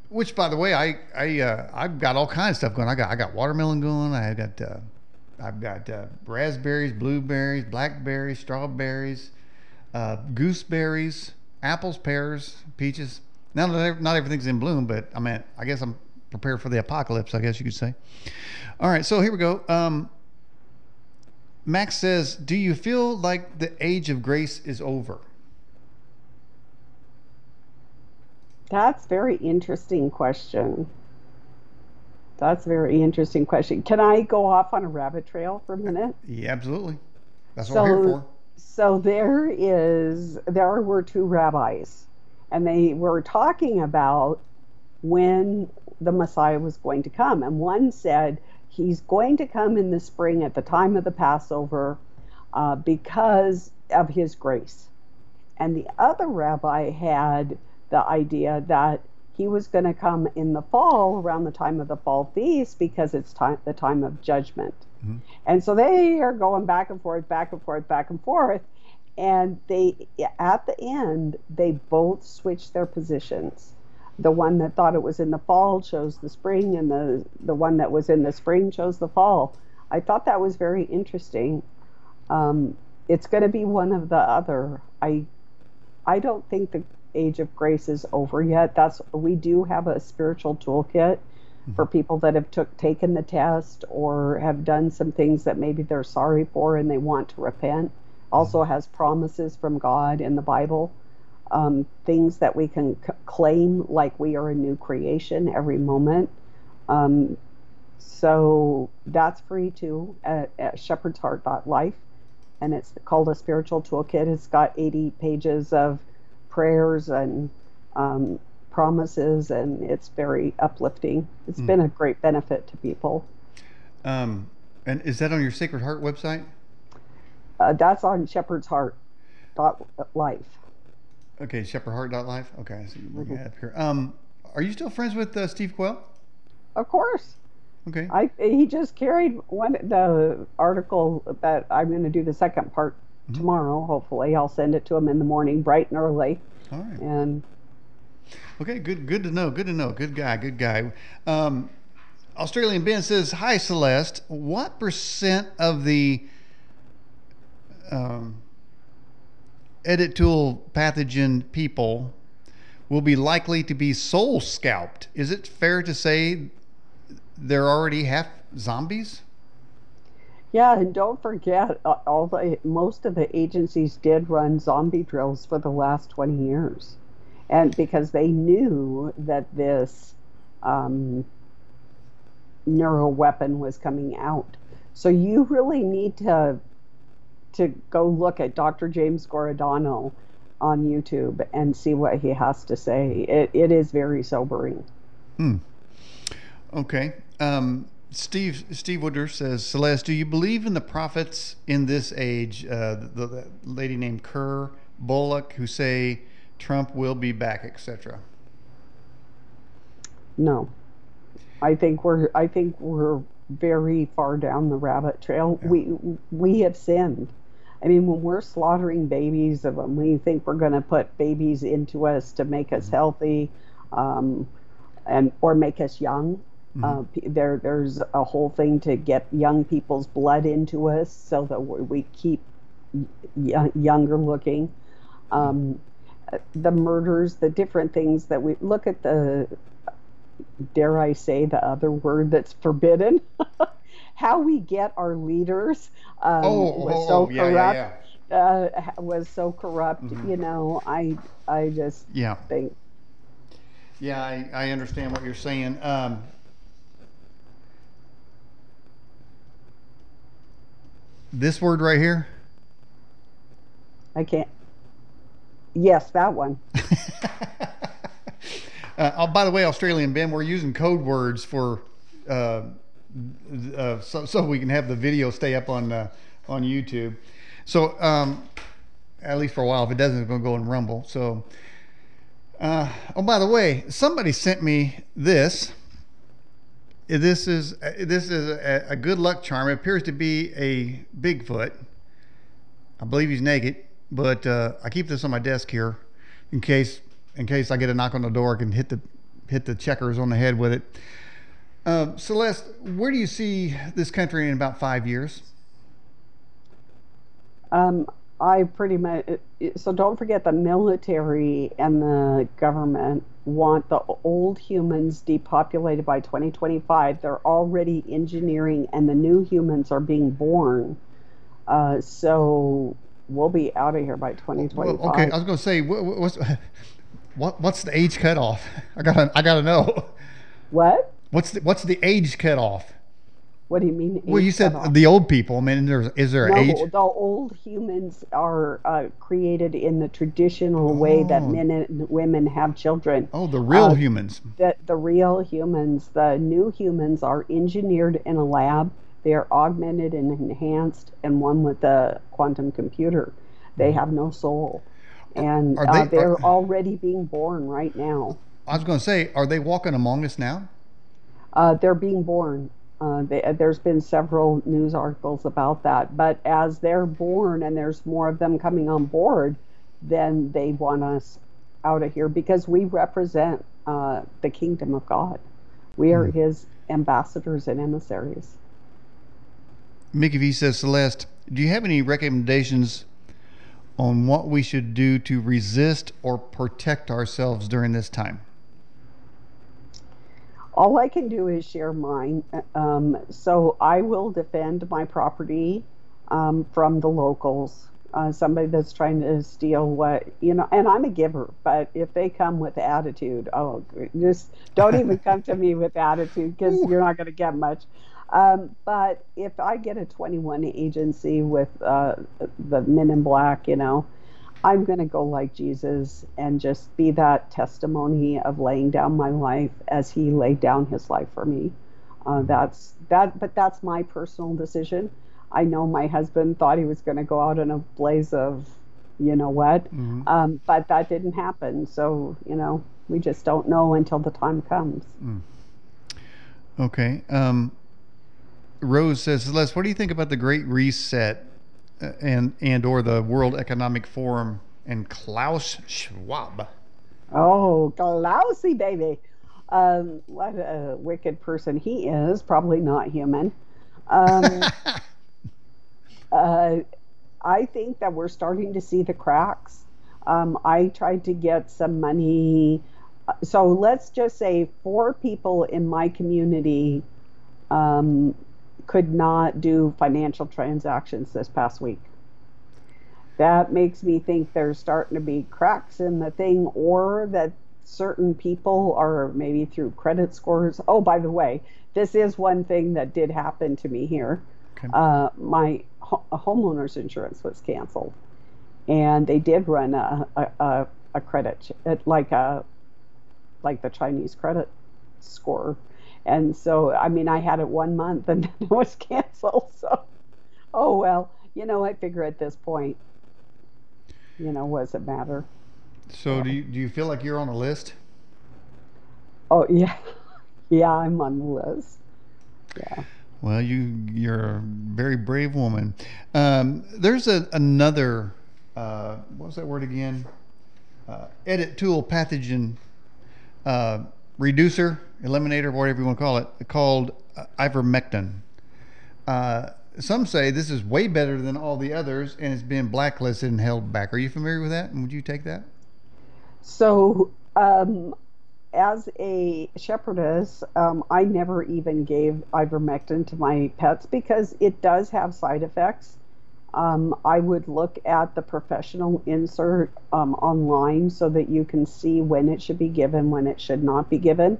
which, by the way, I I uh, I've got all kinds of stuff going. I got I got watermelon going. I got uh, I've got uh, raspberries, blueberries, blackberries, strawberries, uh, gooseberries, apples, pears, peaches. Now, not everything's in bloom, but I mean, I guess I'm prepared for the apocalypse. I guess you could say. All right, so here we go. Um, Max says, "Do you feel like the age of grace is over?" That's very interesting question. That's a very interesting question. Can I go off on a rabbit trail for a minute? Yeah, absolutely. That's what so, we're here for. So there is there were two rabbis, and they were talking about when the Messiah was going to come. And one said he's going to come in the spring at the time of the Passover uh, because of his grace. And the other rabbi had the idea that he was going to come in the fall around the time of the fall feast because it's time the time of judgment. Mm-hmm. And so they are going back and forth, back and forth, back and forth. And they, at the end, they both switch their positions. The one that thought it was in the fall chose the spring, and the, the one that was in the spring chose the fall. I thought that was very interesting. Um, it's going to be one of the other. I, I don't think the age of grace is over yet. That's we do have a spiritual toolkit for mm-hmm. people that have took taken the test or have done some things that maybe they're sorry for and they want to repent. Also mm-hmm. has promises from God in the Bible, um, things that we can c- claim like we are a new creation every moment. Um, so that's free too at, at shepherdsheart.life, and it's called a spiritual toolkit. It's got 80 pages of prayers and um, promises, and it's very uplifting. It's mm. been a great benefit to people. Um, and is that on your Sacred Heart website? Uh, that's on Shepherd's Heart dot life. Okay, shepherdheart.life. Okay, so you're looking mm-hmm. at here. Um, are you still friends with uh, Steve Quayle? Of course. Okay. I he just carried one the article that I'm going to do the second part. Tomorrow. Hopefully, I'll send it to him in the morning, bright and early. All right. And okay, good, good to know. Good to know. Good guy. Good guy. Um, Australian Ben says, "Hi, Celeste. What percent of the um, edit tool pathogen people will be likely to be soul scalped? Is it fair to say they're already half zombies?" Yeah, and don't forget, uh, all the most of the agencies did run zombie drills for the last 20 years, and because they knew that this um, neuro weapon was coming out. So you really need to to go look at Dr. James Giordano on YouTube and see what he has to say. It, it is very sobering. Hmm. Okay. Um, Steve Steve Wooder says, Celeste, do you believe in the prophets in this age? Uh, the, the, lady named Kerr Bullock who say Trump will be back, etc. No, I think we're I think we're very far down the rabbit trail. Yeah. We we have sinned. I mean, when we're slaughtering babies, of them, we think we're going to put babies into us to make us mm-hmm. healthy, um, and or make us young. Uh, there, there's a whole thing to get young people's blood into us so that we keep y- younger looking. Um, the murders, the different things that we look at the, dare I say, the other word that's forbidden. How we get our leaders um, oh, was oh, so oh, yeah, corrupt. Yeah, yeah. Uh, was so corrupt. Mm-hmm. You know, I I just yeah think. Yeah, I, I understand what you're saying. Um, this word right here? I can't. Yes, that one. uh, oh, by the way, Australian Ben, we're using code words for uh, uh, so, so we can have the video stay up on uh, on YouTube. So um, at least for a while, if it doesn't, it's going to go and rumble. So. Uh, oh, by the way, somebody sent me this this is this is a, a, good luck charm. It appears to be a Bigfoot. I believe he's naked, but uh, I keep this on my desk here in case in case I get a knock on the door. I can hit the hit the checkers on the head with it. Uh, Celeste, where do you see this country in about five years? Um, I pretty much so don't forget the military and the government want the old humans depopulated by 2025. They're already engineering, and the new humans are being born. Uh, so we'll be out of here by 2025. Well, okay, I was going to say, what, what's what, what's the age cutoff? I gotta I gotta know. What? What's the what's the age cutoff? What do you mean? Well, you said the old people. I mean, there's is there an No, age? the old humans are uh, created in the traditional way that Oh. men and women have children. Oh, the real uh, humans. The, the real humans, the new humans, are engineered in a lab. They are augmented and enhanced, and one with a quantum computer. They have no soul, and Are uh, they- they're are- already being born right now. I was going to say, are they walking among us now? Uh, they're being born. Uh, they, uh, there's been several news articles about that. But as they're born and there's more of them coming on board, then they want us out of here because we represent uh, the kingdom of God. We are his ambassadors and emissaries. Mickey V says, Celeste, do you have any recommendations on what we should do to resist or protect ourselves during this time? All I can do is share mine. Um, so I will defend my property um, from the locals. Uh, somebody that's trying to steal what you know, and I'm a giver. But if they come with attitude, oh, just don't even come to me with attitude because you're not going to get much. Um, but if I get a 21 agency with uh, the Men in Black, you know, I'm going to go like Jesus and just be that testimony of laying down my life as He laid down His life for me. Uh, that's that, but that's my personal decision. I know my husband thought he was going to go out in a blaze of, you know what, Mhm. um, but that didn't happen. So you know, we just don't know until the time comes. Okay. Um, Rose says, Les, what do you think about the Great Reset and and or the World Economic Forum and Klaus Schwab? Oh, Klausy, baby. Um, what a wicked person he is. Probably not human. Um, uh, I think that we're starting to see the cracks. Um, I tried to get some money. So let's just say four people in my community um, could not do financial transactions this past week. That makes me think there's starting to be cracks in the thing, or that certain people are maybe through credit scores. Oh, by the way, this is one thing that did happen to me here. Okay. Uh, my ho- homeowner's insurance was canceled, and they did run a a, a, a credit ch- like a like the Chinese credit score, and so I mean I had it one month and then it was canceled. So, oh well, you know I figure at this point, you know, what does it matter? So do you do you feel like you're on a list? Oh yeah, yeah, I'm on the list. Yeah. Well, you you're a very brave woman. Um, there's a, another uh, what was that word again? Uh, edit tool pathogen uh, reducer, eliminator, whatever you want to call it, called uh, ivermectin. Uh, some say this is way better than all the others, and it's been blacklisted and held back. Are you familiar with that? And would you take that? So, um, as a shepherdess, um, I never even gave ivermectin to my pets because it does have side effects. Um, I would look at the professional insert um, online so that you can see when it should be given, when it should not be given.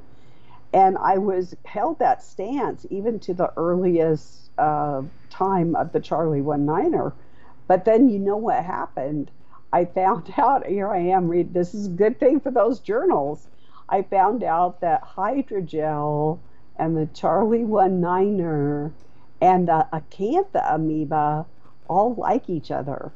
And I was held that stance even to the earliest uh, time of the Charlie One Niner. But then you know what happened? I found out, here I am, read this is a good thing for those journals. I found out that hydrogel and the Charlie One Niner and the acanthamoeba all like each other.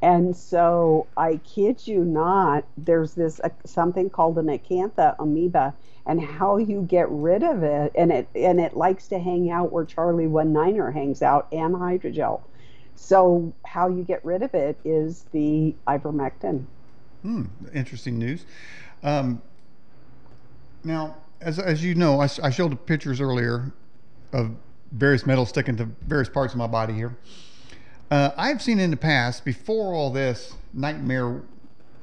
And so I kid you not, there's this uh, something called an acanthamoeba, and how you get rid of it, and it and it likes to hang out where Charlie One Niner hangs out, and hydrogel. So how you get rid of it is the ivermectin. Hmm, interesting news. Um, now, as, as you know, I showed pictures earlier of various metals sticking to various parts of my body here. Uh, I've seen in the past, before all this nightmare,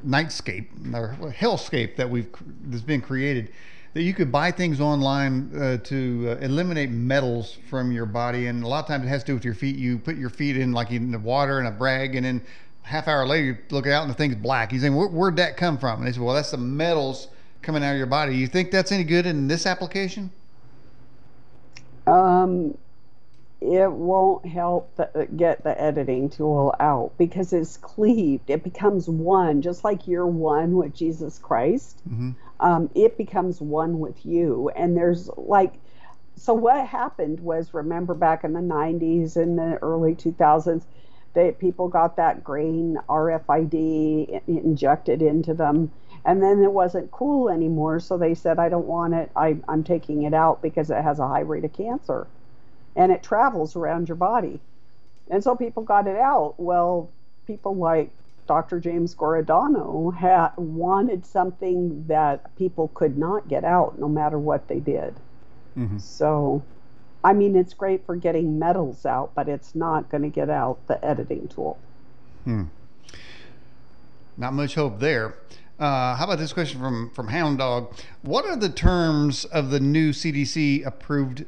nightscape or hellscape that we've that's been created, that you could buy things online uh, to uh, eliminate metals from your body, and a lot of times it has to do with your feet. You put your feet in like in the water and a brag, and then half hour later you look out and the thing's black. You Where, where'd that come from? And they say, well, that's the metals coming out of your body. You think that's any good in this application? Um, it won't help the, get the editing tool out because it's cleaved. It becomes one, just like you're one with Jesus Christ. Mm-hmm. Um, it becomes one with you. And there's like, so what happened was, remember back in the 90s and the early 2000s, that people got that grain RFID injected into them. And then it wasn't cool anymore. So they said, I don't want it. I, I'm taking it out because it has a high rate of cancer and it travels around your body. And so people got it out. Well, people like Dr. James Giordano had wanted something that people could not get out no matter what they did. Mm-hmm. So, I mean, it's great for getting metals out, but it's not going to get out the editing tool. Hmm. Not much hope there. Uh, how about this question from from Hound Dog? What are the terms of the new CDC approved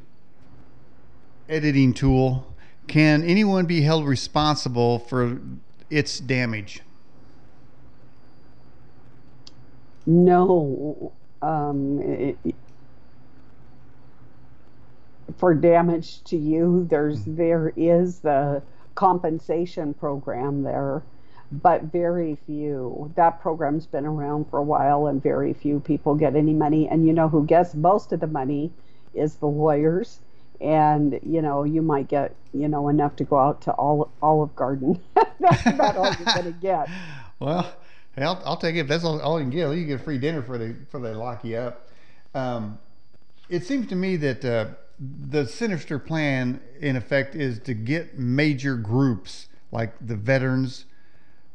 editing tool, can anyone be held responsible for its damage? No. Um, it, for damage to you, there's mm-hmm. there is the compensation program there, but very few. That program's been around for a while, and very few people get any money. And you know who gets most of the money is the lawyers and you know you might get you know enough to go out to Olive Garden. that's about all you're gonna get. Well, I'll, I'll take it. If that's all, all, you can get, you get a free dinner for they for they lock you up. Um, it seems to me that uh, the sinister plan, in effect, is to get major groups like the veterans,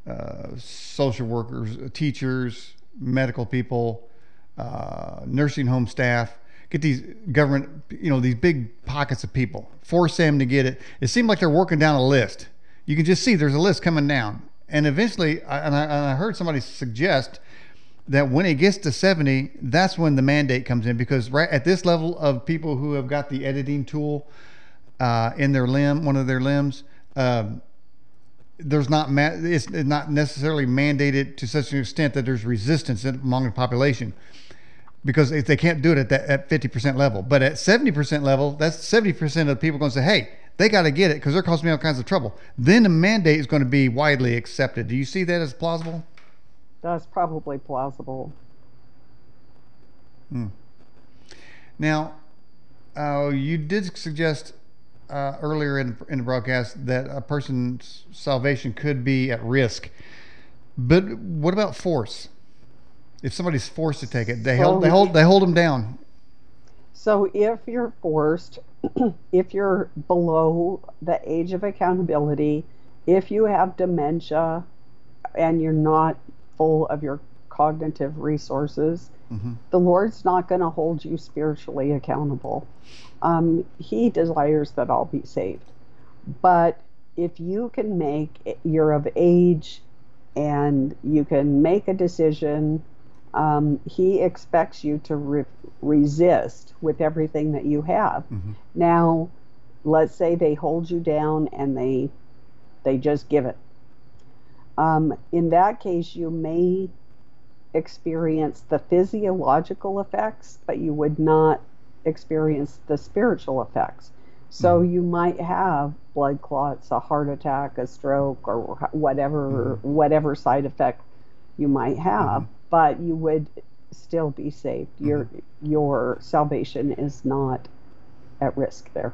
uh, social workers, teachers, medical people, uh, nursing home staff get these government, you know, these big pockets of people, force them to get it. It seemed like they're working down a list. You can just see there's a list coming down. And eventually, and I, and I heard somebody suggest that when it gets to 70, that's when the mandate comes in because right at this level of people who have got the editing tool uh, in their limb, one of their limbs, um, there's not ma- it's not necessarily mandated to such an extent that there's resistance among the population because if they can't do it at that at 50% level. But at 70% level, that's 70% of the people going to say, hey, they got to get it because they're causing me all kinds of trouble. Then the mandate is going to be widely accepted. Do you see that as plausible? That's probably plausible. Hmm. Now, uh, you did suggest uh, earlier in, in the broadcast that a person's salvation could be at risk. But what about force? If somebody's forced to take it, they hold they hold they hold them down. So if you're forced, if you're below the age of accountability, if you have dementia, and you're not full of your cognitive resources, mm-hmm. the Lord's not going to hold you spiritually accountable. Um, he desires that all be saved, but if you can make you're of age and you can make a decision um, he expects you to re- resist with everything that you have. Mm-hmm. Now, let's say they hold you down and they they just give it. Um, in that case, you may experience the physiological effects, but you would not experience the spiritual effects. So mm-hmm. you might have blood clots, a heart attack, a stroke, or whatever mm-hmm. whatever side effect you might have. Mm-hmm but you would still be saved. Mm-hmm. Your your salvation is not at risk there.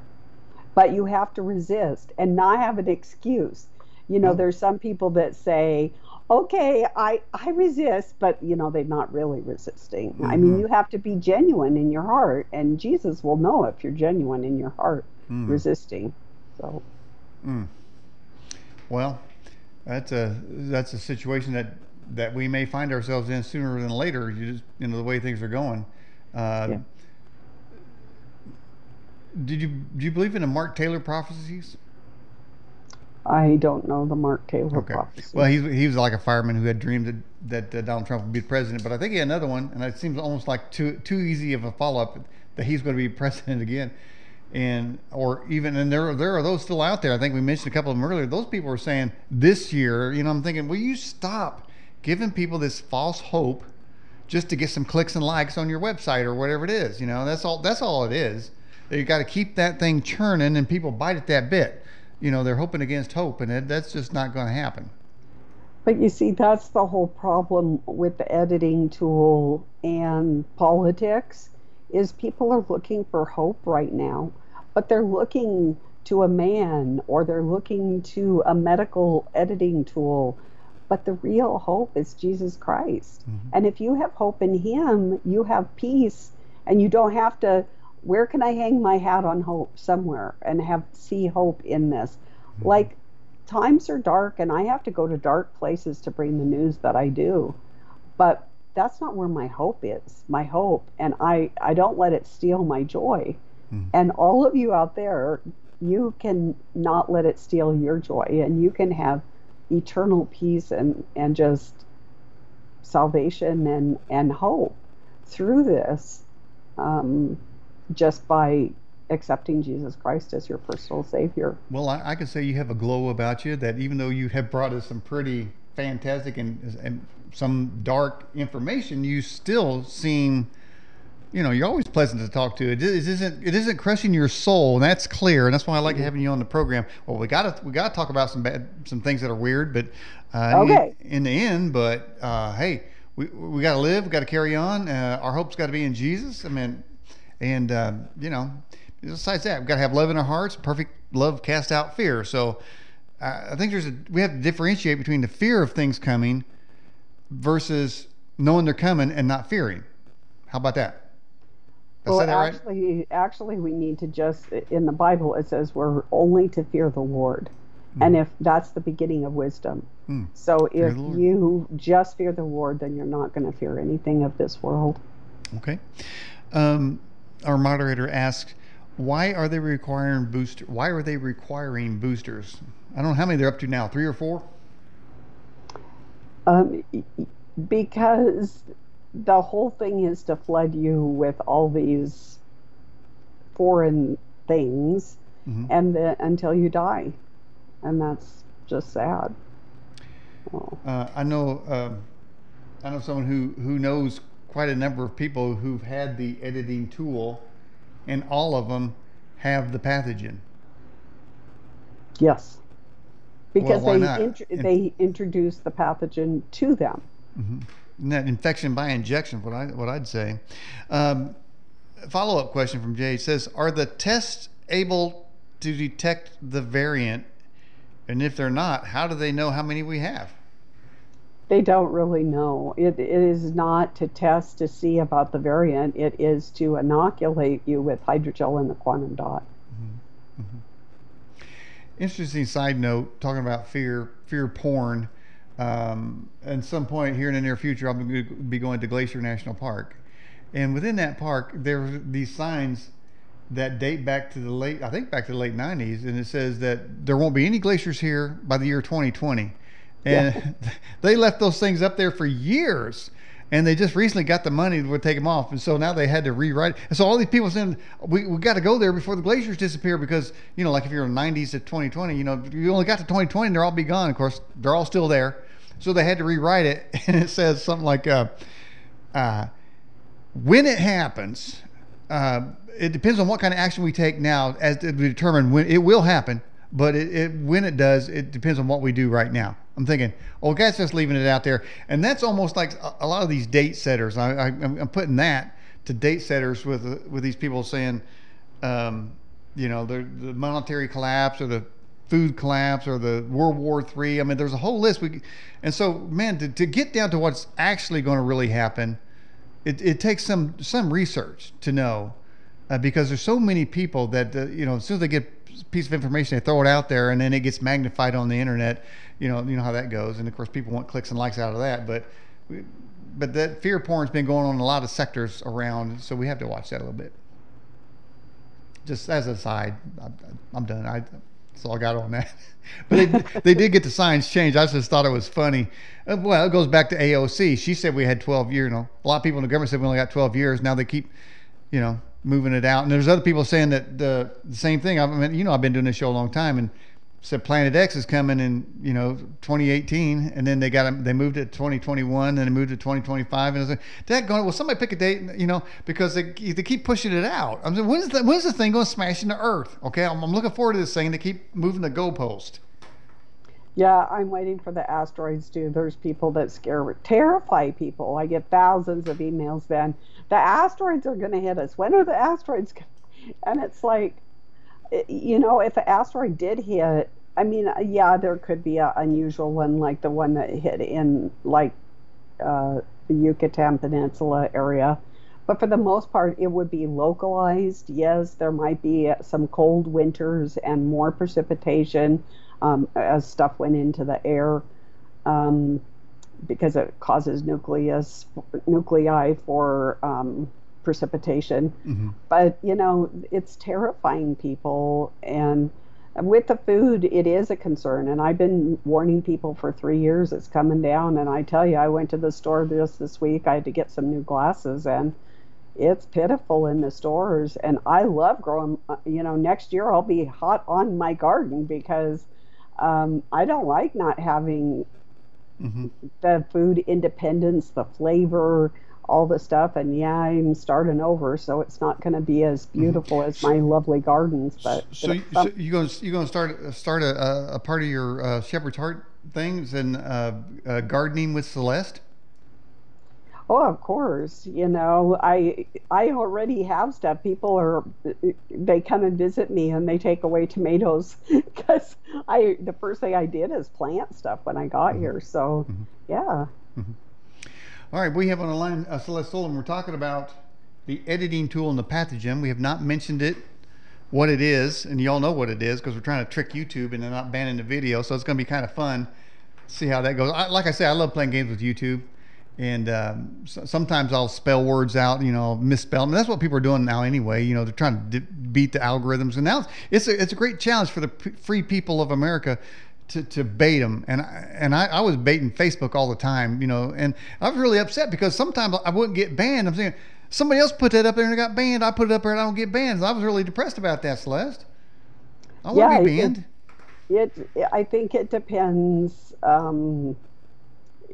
But you have to resist and not have an excuse. You know, mm-hmm. there's some people that say, "Okay, I I resist," but you know, they're not really resisting. Mm-hmm. I mean, mm-hmm. you have to be genuine in your heart, and Jesus will know if you're genuine in your heart mm. resisting. So mm. Well, that's a that's a situation that that we may find ourselves in sooner than later. You just you know the way things are going. Uh, yeah. Did you do you believe in the Mark Taylor prophecies? I don't know the Mark Taylor okay. prophecy. Well, he he was like a fireman who had dreamed that, that uh, Donald Trump would be president, but I think he had another one, and it seems almost like too too easy of a follow up that he's going to be president again and or even and there there are those still out there. I think we mentioned a couple of them earlier. Those people are saying this year, you know, I'm thinking, will you stop giving people this false hope just to get some clicks and likes on your website or whatever it is. You know, that's all. That's all it is. They got to keep that thing churning, and people bite at that bit. You know, they're hoping against hope, and it, that's just not going to happen. But you see, that's the whole problem with the editing tool and politics is people are looking for hope right now, but they're looking to a man or they're looking to a medical editing tool. But the real hope is Jesus Christ. Mm-hmm. And if you have hope in Him, you have peace and you don't have to. Where can I hang my hat on hope somewhere and have see hope in this? Mm-hmm. Like times are dark and I have to go to dark places to bring the news that I do. But that's not where my hope is. My hope and I I don't let it steal my joy. Mm. And all of you out there, you can not let it steal your joy and you can have eternal peace and and just salvation and and hope through this um, just by accepting Jesus Christ as your personal Savior. Well, I, I can say you have a glow about you that even though you have brought us some pretty fantastic and, and some dark information, you still seem, you know, you're always pleasant to talk to. It, it isn't it isn't crushing your soul, and that's clear. And that's why I like mm-hmm. having you on the program. Well, we got to we got to talk about some bad some things that are weird, but uh, okay. in, in, the end, but uh, hey. We, we got to live. We got to carry on. Uh, our hope's got to be in Jesus. I mean, and uh, you know, besides that, we've got to have love in our hearts. Perfect love cast out fear. So I think there's a, we have to differentiate between the fear of things coming versus knowing they're coming and not fearing. How about that? Well, actually, right? actually, we need to just in the Bible it says we're only to fear the Lord, mm. and if that's the beginning of wisdom. Mm. So if you just fear the Lord, then you're not going to fear anything of this world. Okay. Um, our moderator asks, why are they requiring booster? Why are they requiring boosters? I don't know how many they're up to now. Three or four? Um, because the whole thing is to flood you with all these foreign things, mm-hmm. and the, until you die, and that's just sad. Oh. Uh, I know. Um, I know someone who who knows quite a number of people who've had the editing tool and all of them have the pathogen. Yes, because well, they int- they introduce the pathogen to them. Mm-hmm. That infection by injection, what I what I'd say. Um, Follow up question from Jay says: Are the tests able to detect the variant? And if they're not, how do they know how many we have? they don't really know. It, it is not to test to see about the variant. It is to inoculate you with hydrogel and the quantum dot. Mm-hmm. Mm-hmm. Interesting side note, talking about fear, fear porn. Um, at some point here in the near future, I'll be going to Glacier National Park, and within that park, there are these signs that date back to the late, I think back to the late 90s, and it says that there won't be any glaciers here by the year 2020 and yeah. they left those things up there for years and they just recently got the money to take them off, and so now they had to rewrite. And so all these people saying we, we got to go there before the glaciers disappear because you know, like if you're in the 90s to 2020, you know, you only got to 2020, and they're all be gone. Of course, they're all still there, so they had to rewrite it, and it says something like, uh, uh, "When it happens, uh, it depends on what kind of action we take now as to determine when it will happen." but it, it, when it does, it depends on what we do right now. I'm thinking, oh, guys, just leaving it out there, and that's almost like a, lot of these date setters. I, am putting that to date setters with with these people saying, um, you know, the the monetary collapse or the food collapse or the World War Three. I mean, there's a whole list. We, and so, man, to, to get down to what's actually going to really happen, it, it takes some some research to know, uh, because there's so many people that uh, you know, as soon as they get a piece of information, they throw it out there, and then it gets magnified on the internet. You know, you know how that goes, and of course, people want clicks and likes out of that. But, but that fear porn's been going on in a lot of sectors around, so we have to watch that a little bit. Just as a side, I, am done. I, that's all I got on that. but they, they did get the signs changed. I just thought it was funny. Uh, well, it goes back to AOC. She said we had 12 years. You know, a lot of people in the government said we only got 12 years. Now they keep, you know, moving it out. And there's other people saying that the, the same thing. I mean, you know, I've been doing this show a long time, and said Planet X is coming in, you know, 2018, and then they got they moved it to 2021, and they moved it to 2025, and I was like, "That going? Well, somebody pick a date, you know, because they, they keep pushing it out." I'm saying, when's the when's the thing going to smash into Earth? Okay, I'm, I'm looking forward to this thing. They keep moving the goalpost. Yeah, I'm waiting for the asteroids too. There's people that scare, terrify people. I get thousands of emails. Then the asteroids are going to hit us. When are the asteroids? And it's like, you know, if an asteroid did hit, I mean, uh, yeah, there could be an unusual one like the one that hit in like uh, the Yucatan Peninsula area. But for the most part, it would be localized. Yes, there might be some cold winters and more precipitation um, as stuff went into the air um, because it causes nucleus nuclei for um, precipitation. Mm-hmm. But you know, it's terrifying people and with the food, it is a concern, and I've been warning people for three years. It's coming down, and I tell you, I went to the store just this week. I had to get some new glasses, and it's pitiful in the stores. And I love growing. Uh, you know, next year I'll be hot on my garden because um, I don't like not having mm-hmm. the food independence, the flavor, all the stuff. And yeah, I'm starting over, so it's not going to be as mm-hmm. beautiful mm-hmm. as my lovely gardens. But so, you, so you going to you going to start start a, a part of your uh, Shepherd's Heart things and uh, uh, gardening with Celeste? Oh, of course. You know, I I already have stuff. People are they come and visit me and they take away tomatoes because I the first thing I did is plant stuff when I got mm-hmm. here. So, mm-hmm. yeah. All right, we have on the line uh, Celeste Solum. We're talking about the editing tool in the pathogen. We have not mentioned it, what it is, and you all know what it is because we're trying to trick YouTube and they're not banning the video. So it's going to be kind of fun. See how that goes. I, like I say, I love playing games with YouTube and um, so sometimes I'll spell words out, you know, misspell. And that's what people are doing now anyway. You know, they're trying to beat the algorithms. And now it's, it's a, it's a great challenge for the p- free people of America to, to bait them. And I, and I, I, was baiting Facebook all the time, you know, and I was really upset because sometimes I wouldn't get banned. I'm saying somebody else put that up there and it got banned. I put it up there and I don't get banned. I was really depressed about that, Celeste. I wouldn't yeah, be banned. It, it, I think it depends. Um,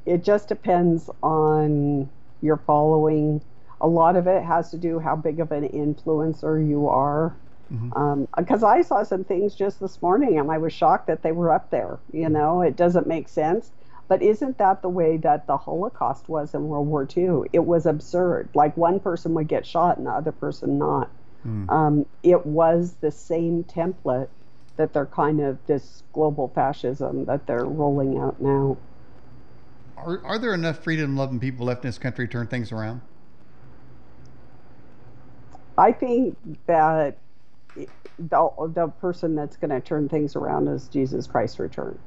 it just depends on your following. A lot of it has to do how big of an influencer you are. Because mm-hmm. um, I saw some things just this morning and I was shocked that they were up there. You mm-hmm. know, it doesn't make sense. But isn't that the way that the Holocaust was in World War II? It was absurd. Like one person would get shot and the other person not. Mm. Um, it was the same template that they're kind of this global fascism that they're rolling out now are, are there enough freedom loving people left in this country to turn things around? I think that the, the person that's going to turn things around is Jesus Christ return.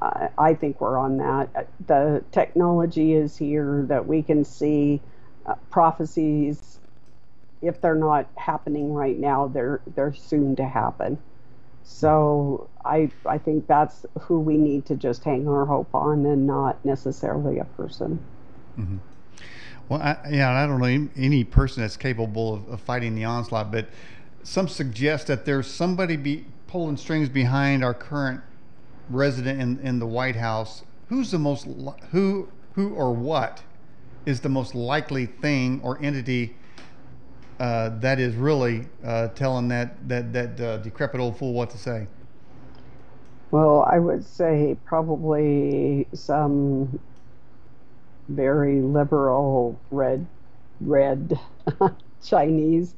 Uh, I think we're on that. The technology is here that we can see uh, prophecies. If they're not happening right now, they're they're soon to happen. So I I think that's who we need to just hang our hope on, and not necessarily a person. Mm-hmm. Well, I, yeah, I don't know any person that's capable of, of, fighting the onslaught, but some suggest that there's somebody be pulling strings behind our current resident in, in the White House. Who's the most who who or what is the most likely thing or entity uh, that is really uh, telling that that that uh, decrepit old fool what to say? Well, I would say probably some very liberal red red Chinese,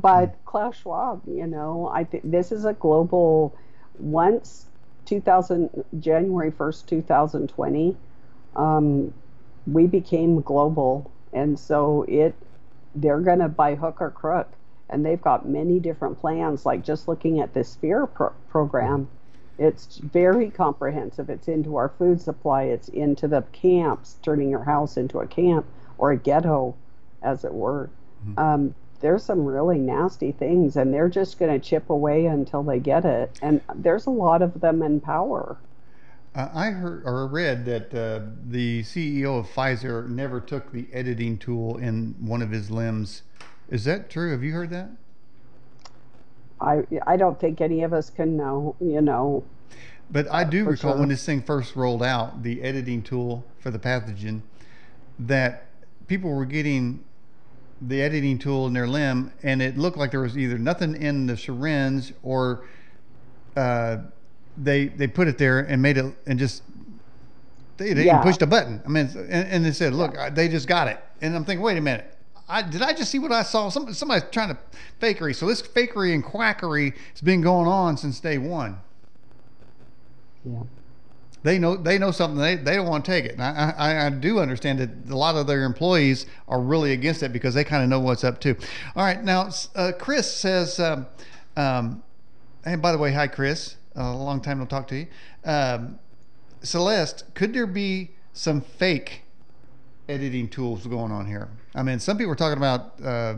but. Klaus Schwab. You know, I think this is a global. Once 2000 January 1st, 2020, um, we became global, and so it they're going to buy hook or crook. And they've got many different plans, like just looking at the Sphere pro- program. It's very comprehensive. It's into our food supply, it's into the camps, turning your house into a camp or a ghetto, as it were. Mm-hmm. Um, there's some really nasty things, and they're just going to chip away until they get it. And there's a lot of them in power. Uh, I heard or read that uh, the CEO of Pfizer never took the editing tool in one of his limbs. Is that true? Have you heard that? I I don't think any of us can know. You know. But I do recall sure. when this thing first rolled out, the editing tool for the pathogen, that people were getting the editing tool in their limb, and it looked like there was either nothing in the syringe or uh, they they put it there and made it and just they, they Yeah. pushed a button. I mean, and, and they said, "Look, I- they just got it." And I'm thinking, "Wait a minute." I, did I just see what I saw? Some, somebody's trying to fakery. So this fakery and quackery has been going on since day one Yeah. They know they know something they, they don't want to take it. And I, I I do understand that a lot of their employees are really against it because they kind of know what's up too. All right, now uh, Chris says, um, um, and by the way, hi Chris, a long time no talk to you. Um, Celeste, could there be some fake editing tools going on here? I mean, some people are talking about uh,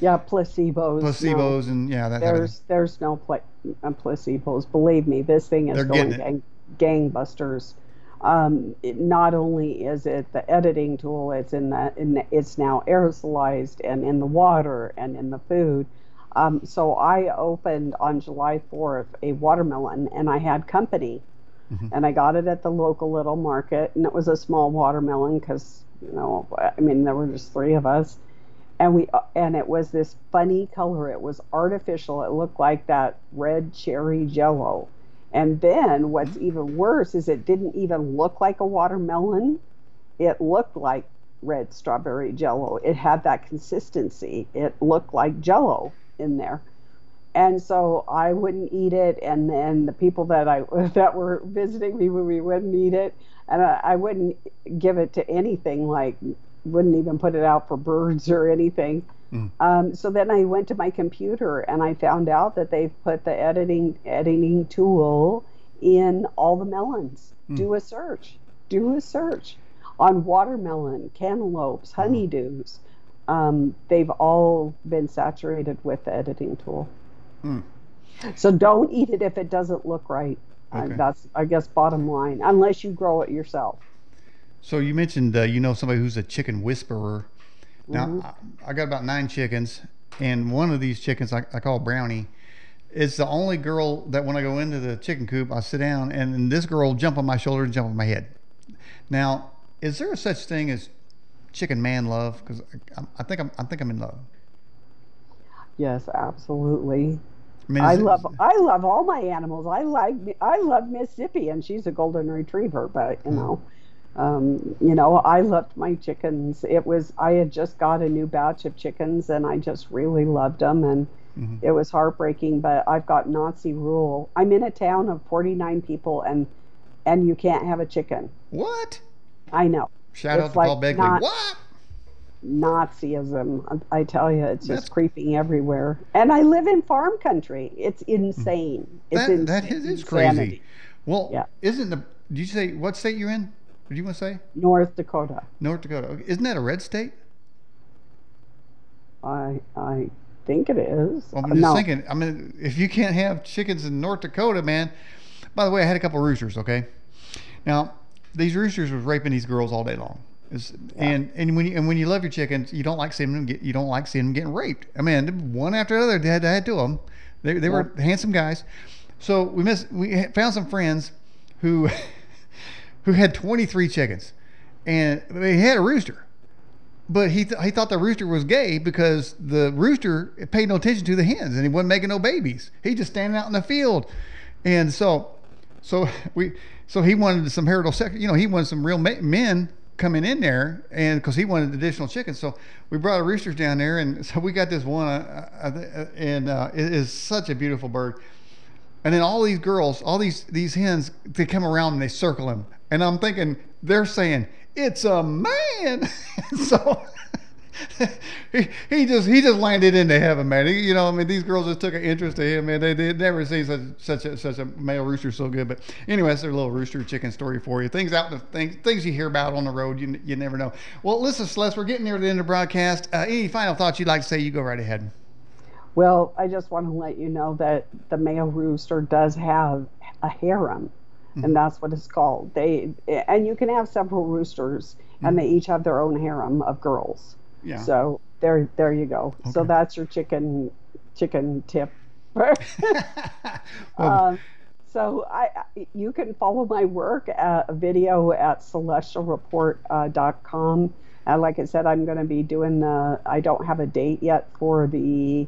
Yeah, placebos. no. placebos and yeah, that. that There's there's no pla- uh, placebos. Believe me, this thing is They're going gang, gangbusters. Um, it, not only is it the editing tool, it's in the, in the it's now aerosolized and in the water and in the food. Um, so I opened on July 4th a watermelon, and I had company, Mhm. and I got it at the local little market, and it was a small watermelon because you know I mean there were just three of us, and we and it was this funny color. It was artificial. It looked like that red cherry jello. And then what's even worse is it didn't even look like a watermelon. It looked like red strawberry jello. It had that consistency. It looked like jello in there. And so I wouldn't eat it, and then the people that I that were visiting me we wouldn't eat it, and I, I wouldn't give it to anything like wouldn't even put it out for birds or anything. Mm. Um, so then I went to my computer and I found out that they've put the editing editing tool in all the melons. Mm. Do a search. Do a search on watermelon, cantaloupes, honeydews. Um, they've all been saturated with the editing tool. Mm. So don't eat it if it doesn't look right. Uh, that's I guess bottom line, unless you grow it yourself. So you mentioned uh, you know somebody who's a chicken whisperer. Now Mhm. I, I got about nine chickens, and one of these chickens I, I call Brownie. Is the only girl that when I go into the chicken coop, I sit down and, then this girl will jump on my shoulder and jump on my head. Now, is there a such thing as chicken man love? Because I, I think I'm I think I'm in love. Yes, absolutely. I mean, I it- love I love all my animals. I like I love Mississippi, and she's a golden retriever. But you know, um, you know, I loved my chickens. It was I had just got a new batch of chickens, and I just really loved them, and Mhm. it was heartbreaking. But I've got Nazi rule. I'm in a town of 49 people, and and you can't have a chicken. what? I know. Shout It's out to like Paul Begley. not- what? Nazism. I tell you, it's just That's- creeping everywhere. And I live in farm country. It's insane. It's That, that ins- is, is crazy. Well, Yeah. isn't the? Did you say what state you're in? Did you want to say North Dakota. North Dakota? Okay. Isn't that a red state? I I think it is. Well, I'm just no, thinking. I mean, if you can't have chickens in North Dakota, man. By the way, I had a couple roosters. Okay, now these roosters was raping these girls all day long. It's, And and when you and when you love your chickens, you don't like seeing them get you don't like seeing them getting raped. I mean, one after another, they had, they had two of them. They, they were handsome guys. So we missed. We found some friends who who had 23 chickens, and they had a rooster. But he, th- he thought the rooster was gay because the rooster paid no attention to the hens and he wasn't making no babies. He just standing out in the field, and so so we so he wanted some heterosexual, you know, he wanted some real ma- men coming in there, and because he wanted additional chickens, so we brought our roosters down there, and so we got this one, uh, uh, and uh, it is such a beautiful bird. And then all these girls, all these these hens, they come around and they circle him, and I'm thinking they're saying it's a man. so he, he just he just landed into heaven, man. He, you know, I mean, these girls just took an interest in him, man. They never seen such such a such a male rooster so good. But anyway, that's their little rooster chicken story for you. Things out the things things you hear about on the road, you you never know. Well, listen, Celeste, we're getting near the end of the broadcast. Uh, any final thoughts you'd like to say? You go right ahead. Well, I just want to let you know that the male rooster does have a harem, Mhm. and that's what it's called. They and you can have several roosters, and they each have their own harem of girls. Yeah. So there, there you go. So that's your chicken, chicken tip. well, um, so I, you can follow my work at a video at celestialreport.com. And like I said, I'm going to be doing the, I don't have a date yet for the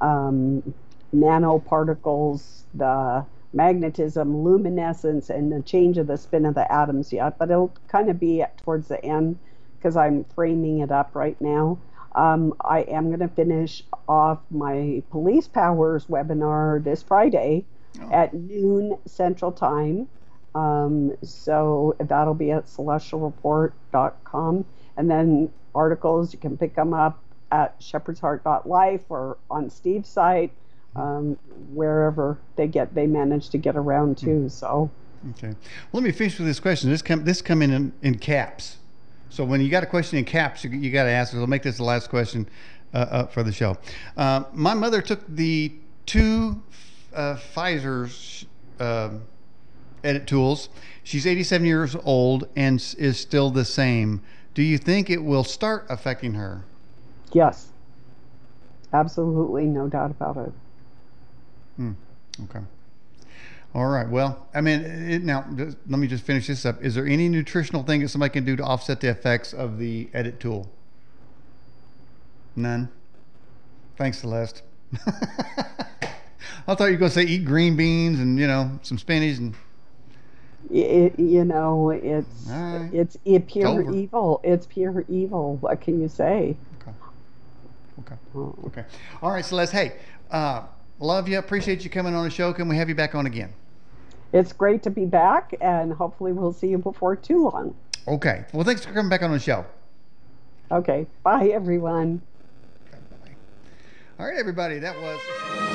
um, nanoparticles, the magnetism, luminescence, and the change of the spin of the atoms yet, but it'll kind of be towards the end because I'm framing it up right now. Um, I am going to finish off my police powers webinar this Friday Oh. at noon Central Time. Um, so that'll be at celestialreport.com. And then articles, you can pick them up at shepherdsheart.life or on Steve's site, um, wherever they get, they manage to get around to. So, okay. Well, let me finish with this question. This come this come in, in in caps. So when you got a question in caps, you, you got to ask. I'll make this the last question uh, uh, for the show. Uh, my mother took the two uh, Pfizer's um edit tools. She's 87 years old and is still the same. Do you think it will start affecting her? yes, absolutely, no doubt about it. Hmm. Okay. All right. Well, I mean, it, now just, let me just finish this up. Is there any nutritional thing that somebody can do to offset the effects of the edit tool? None. Thanks, Celeste. I thought you were going to say eat green beans and you know some spinach and It, you know, it's right. it's it pure over. evil. It's pure evil. What can you say? okay, okay, Oh. okay. All right, Celeste. Hey, uh, love you. Appreciate you coming on the show. Can we have you back on again? It's great to be back, and hopefully we'll see you before too long. Okay. Well, thanks for coming back on the show. Okay, bye everyone. All right, everybody. That was.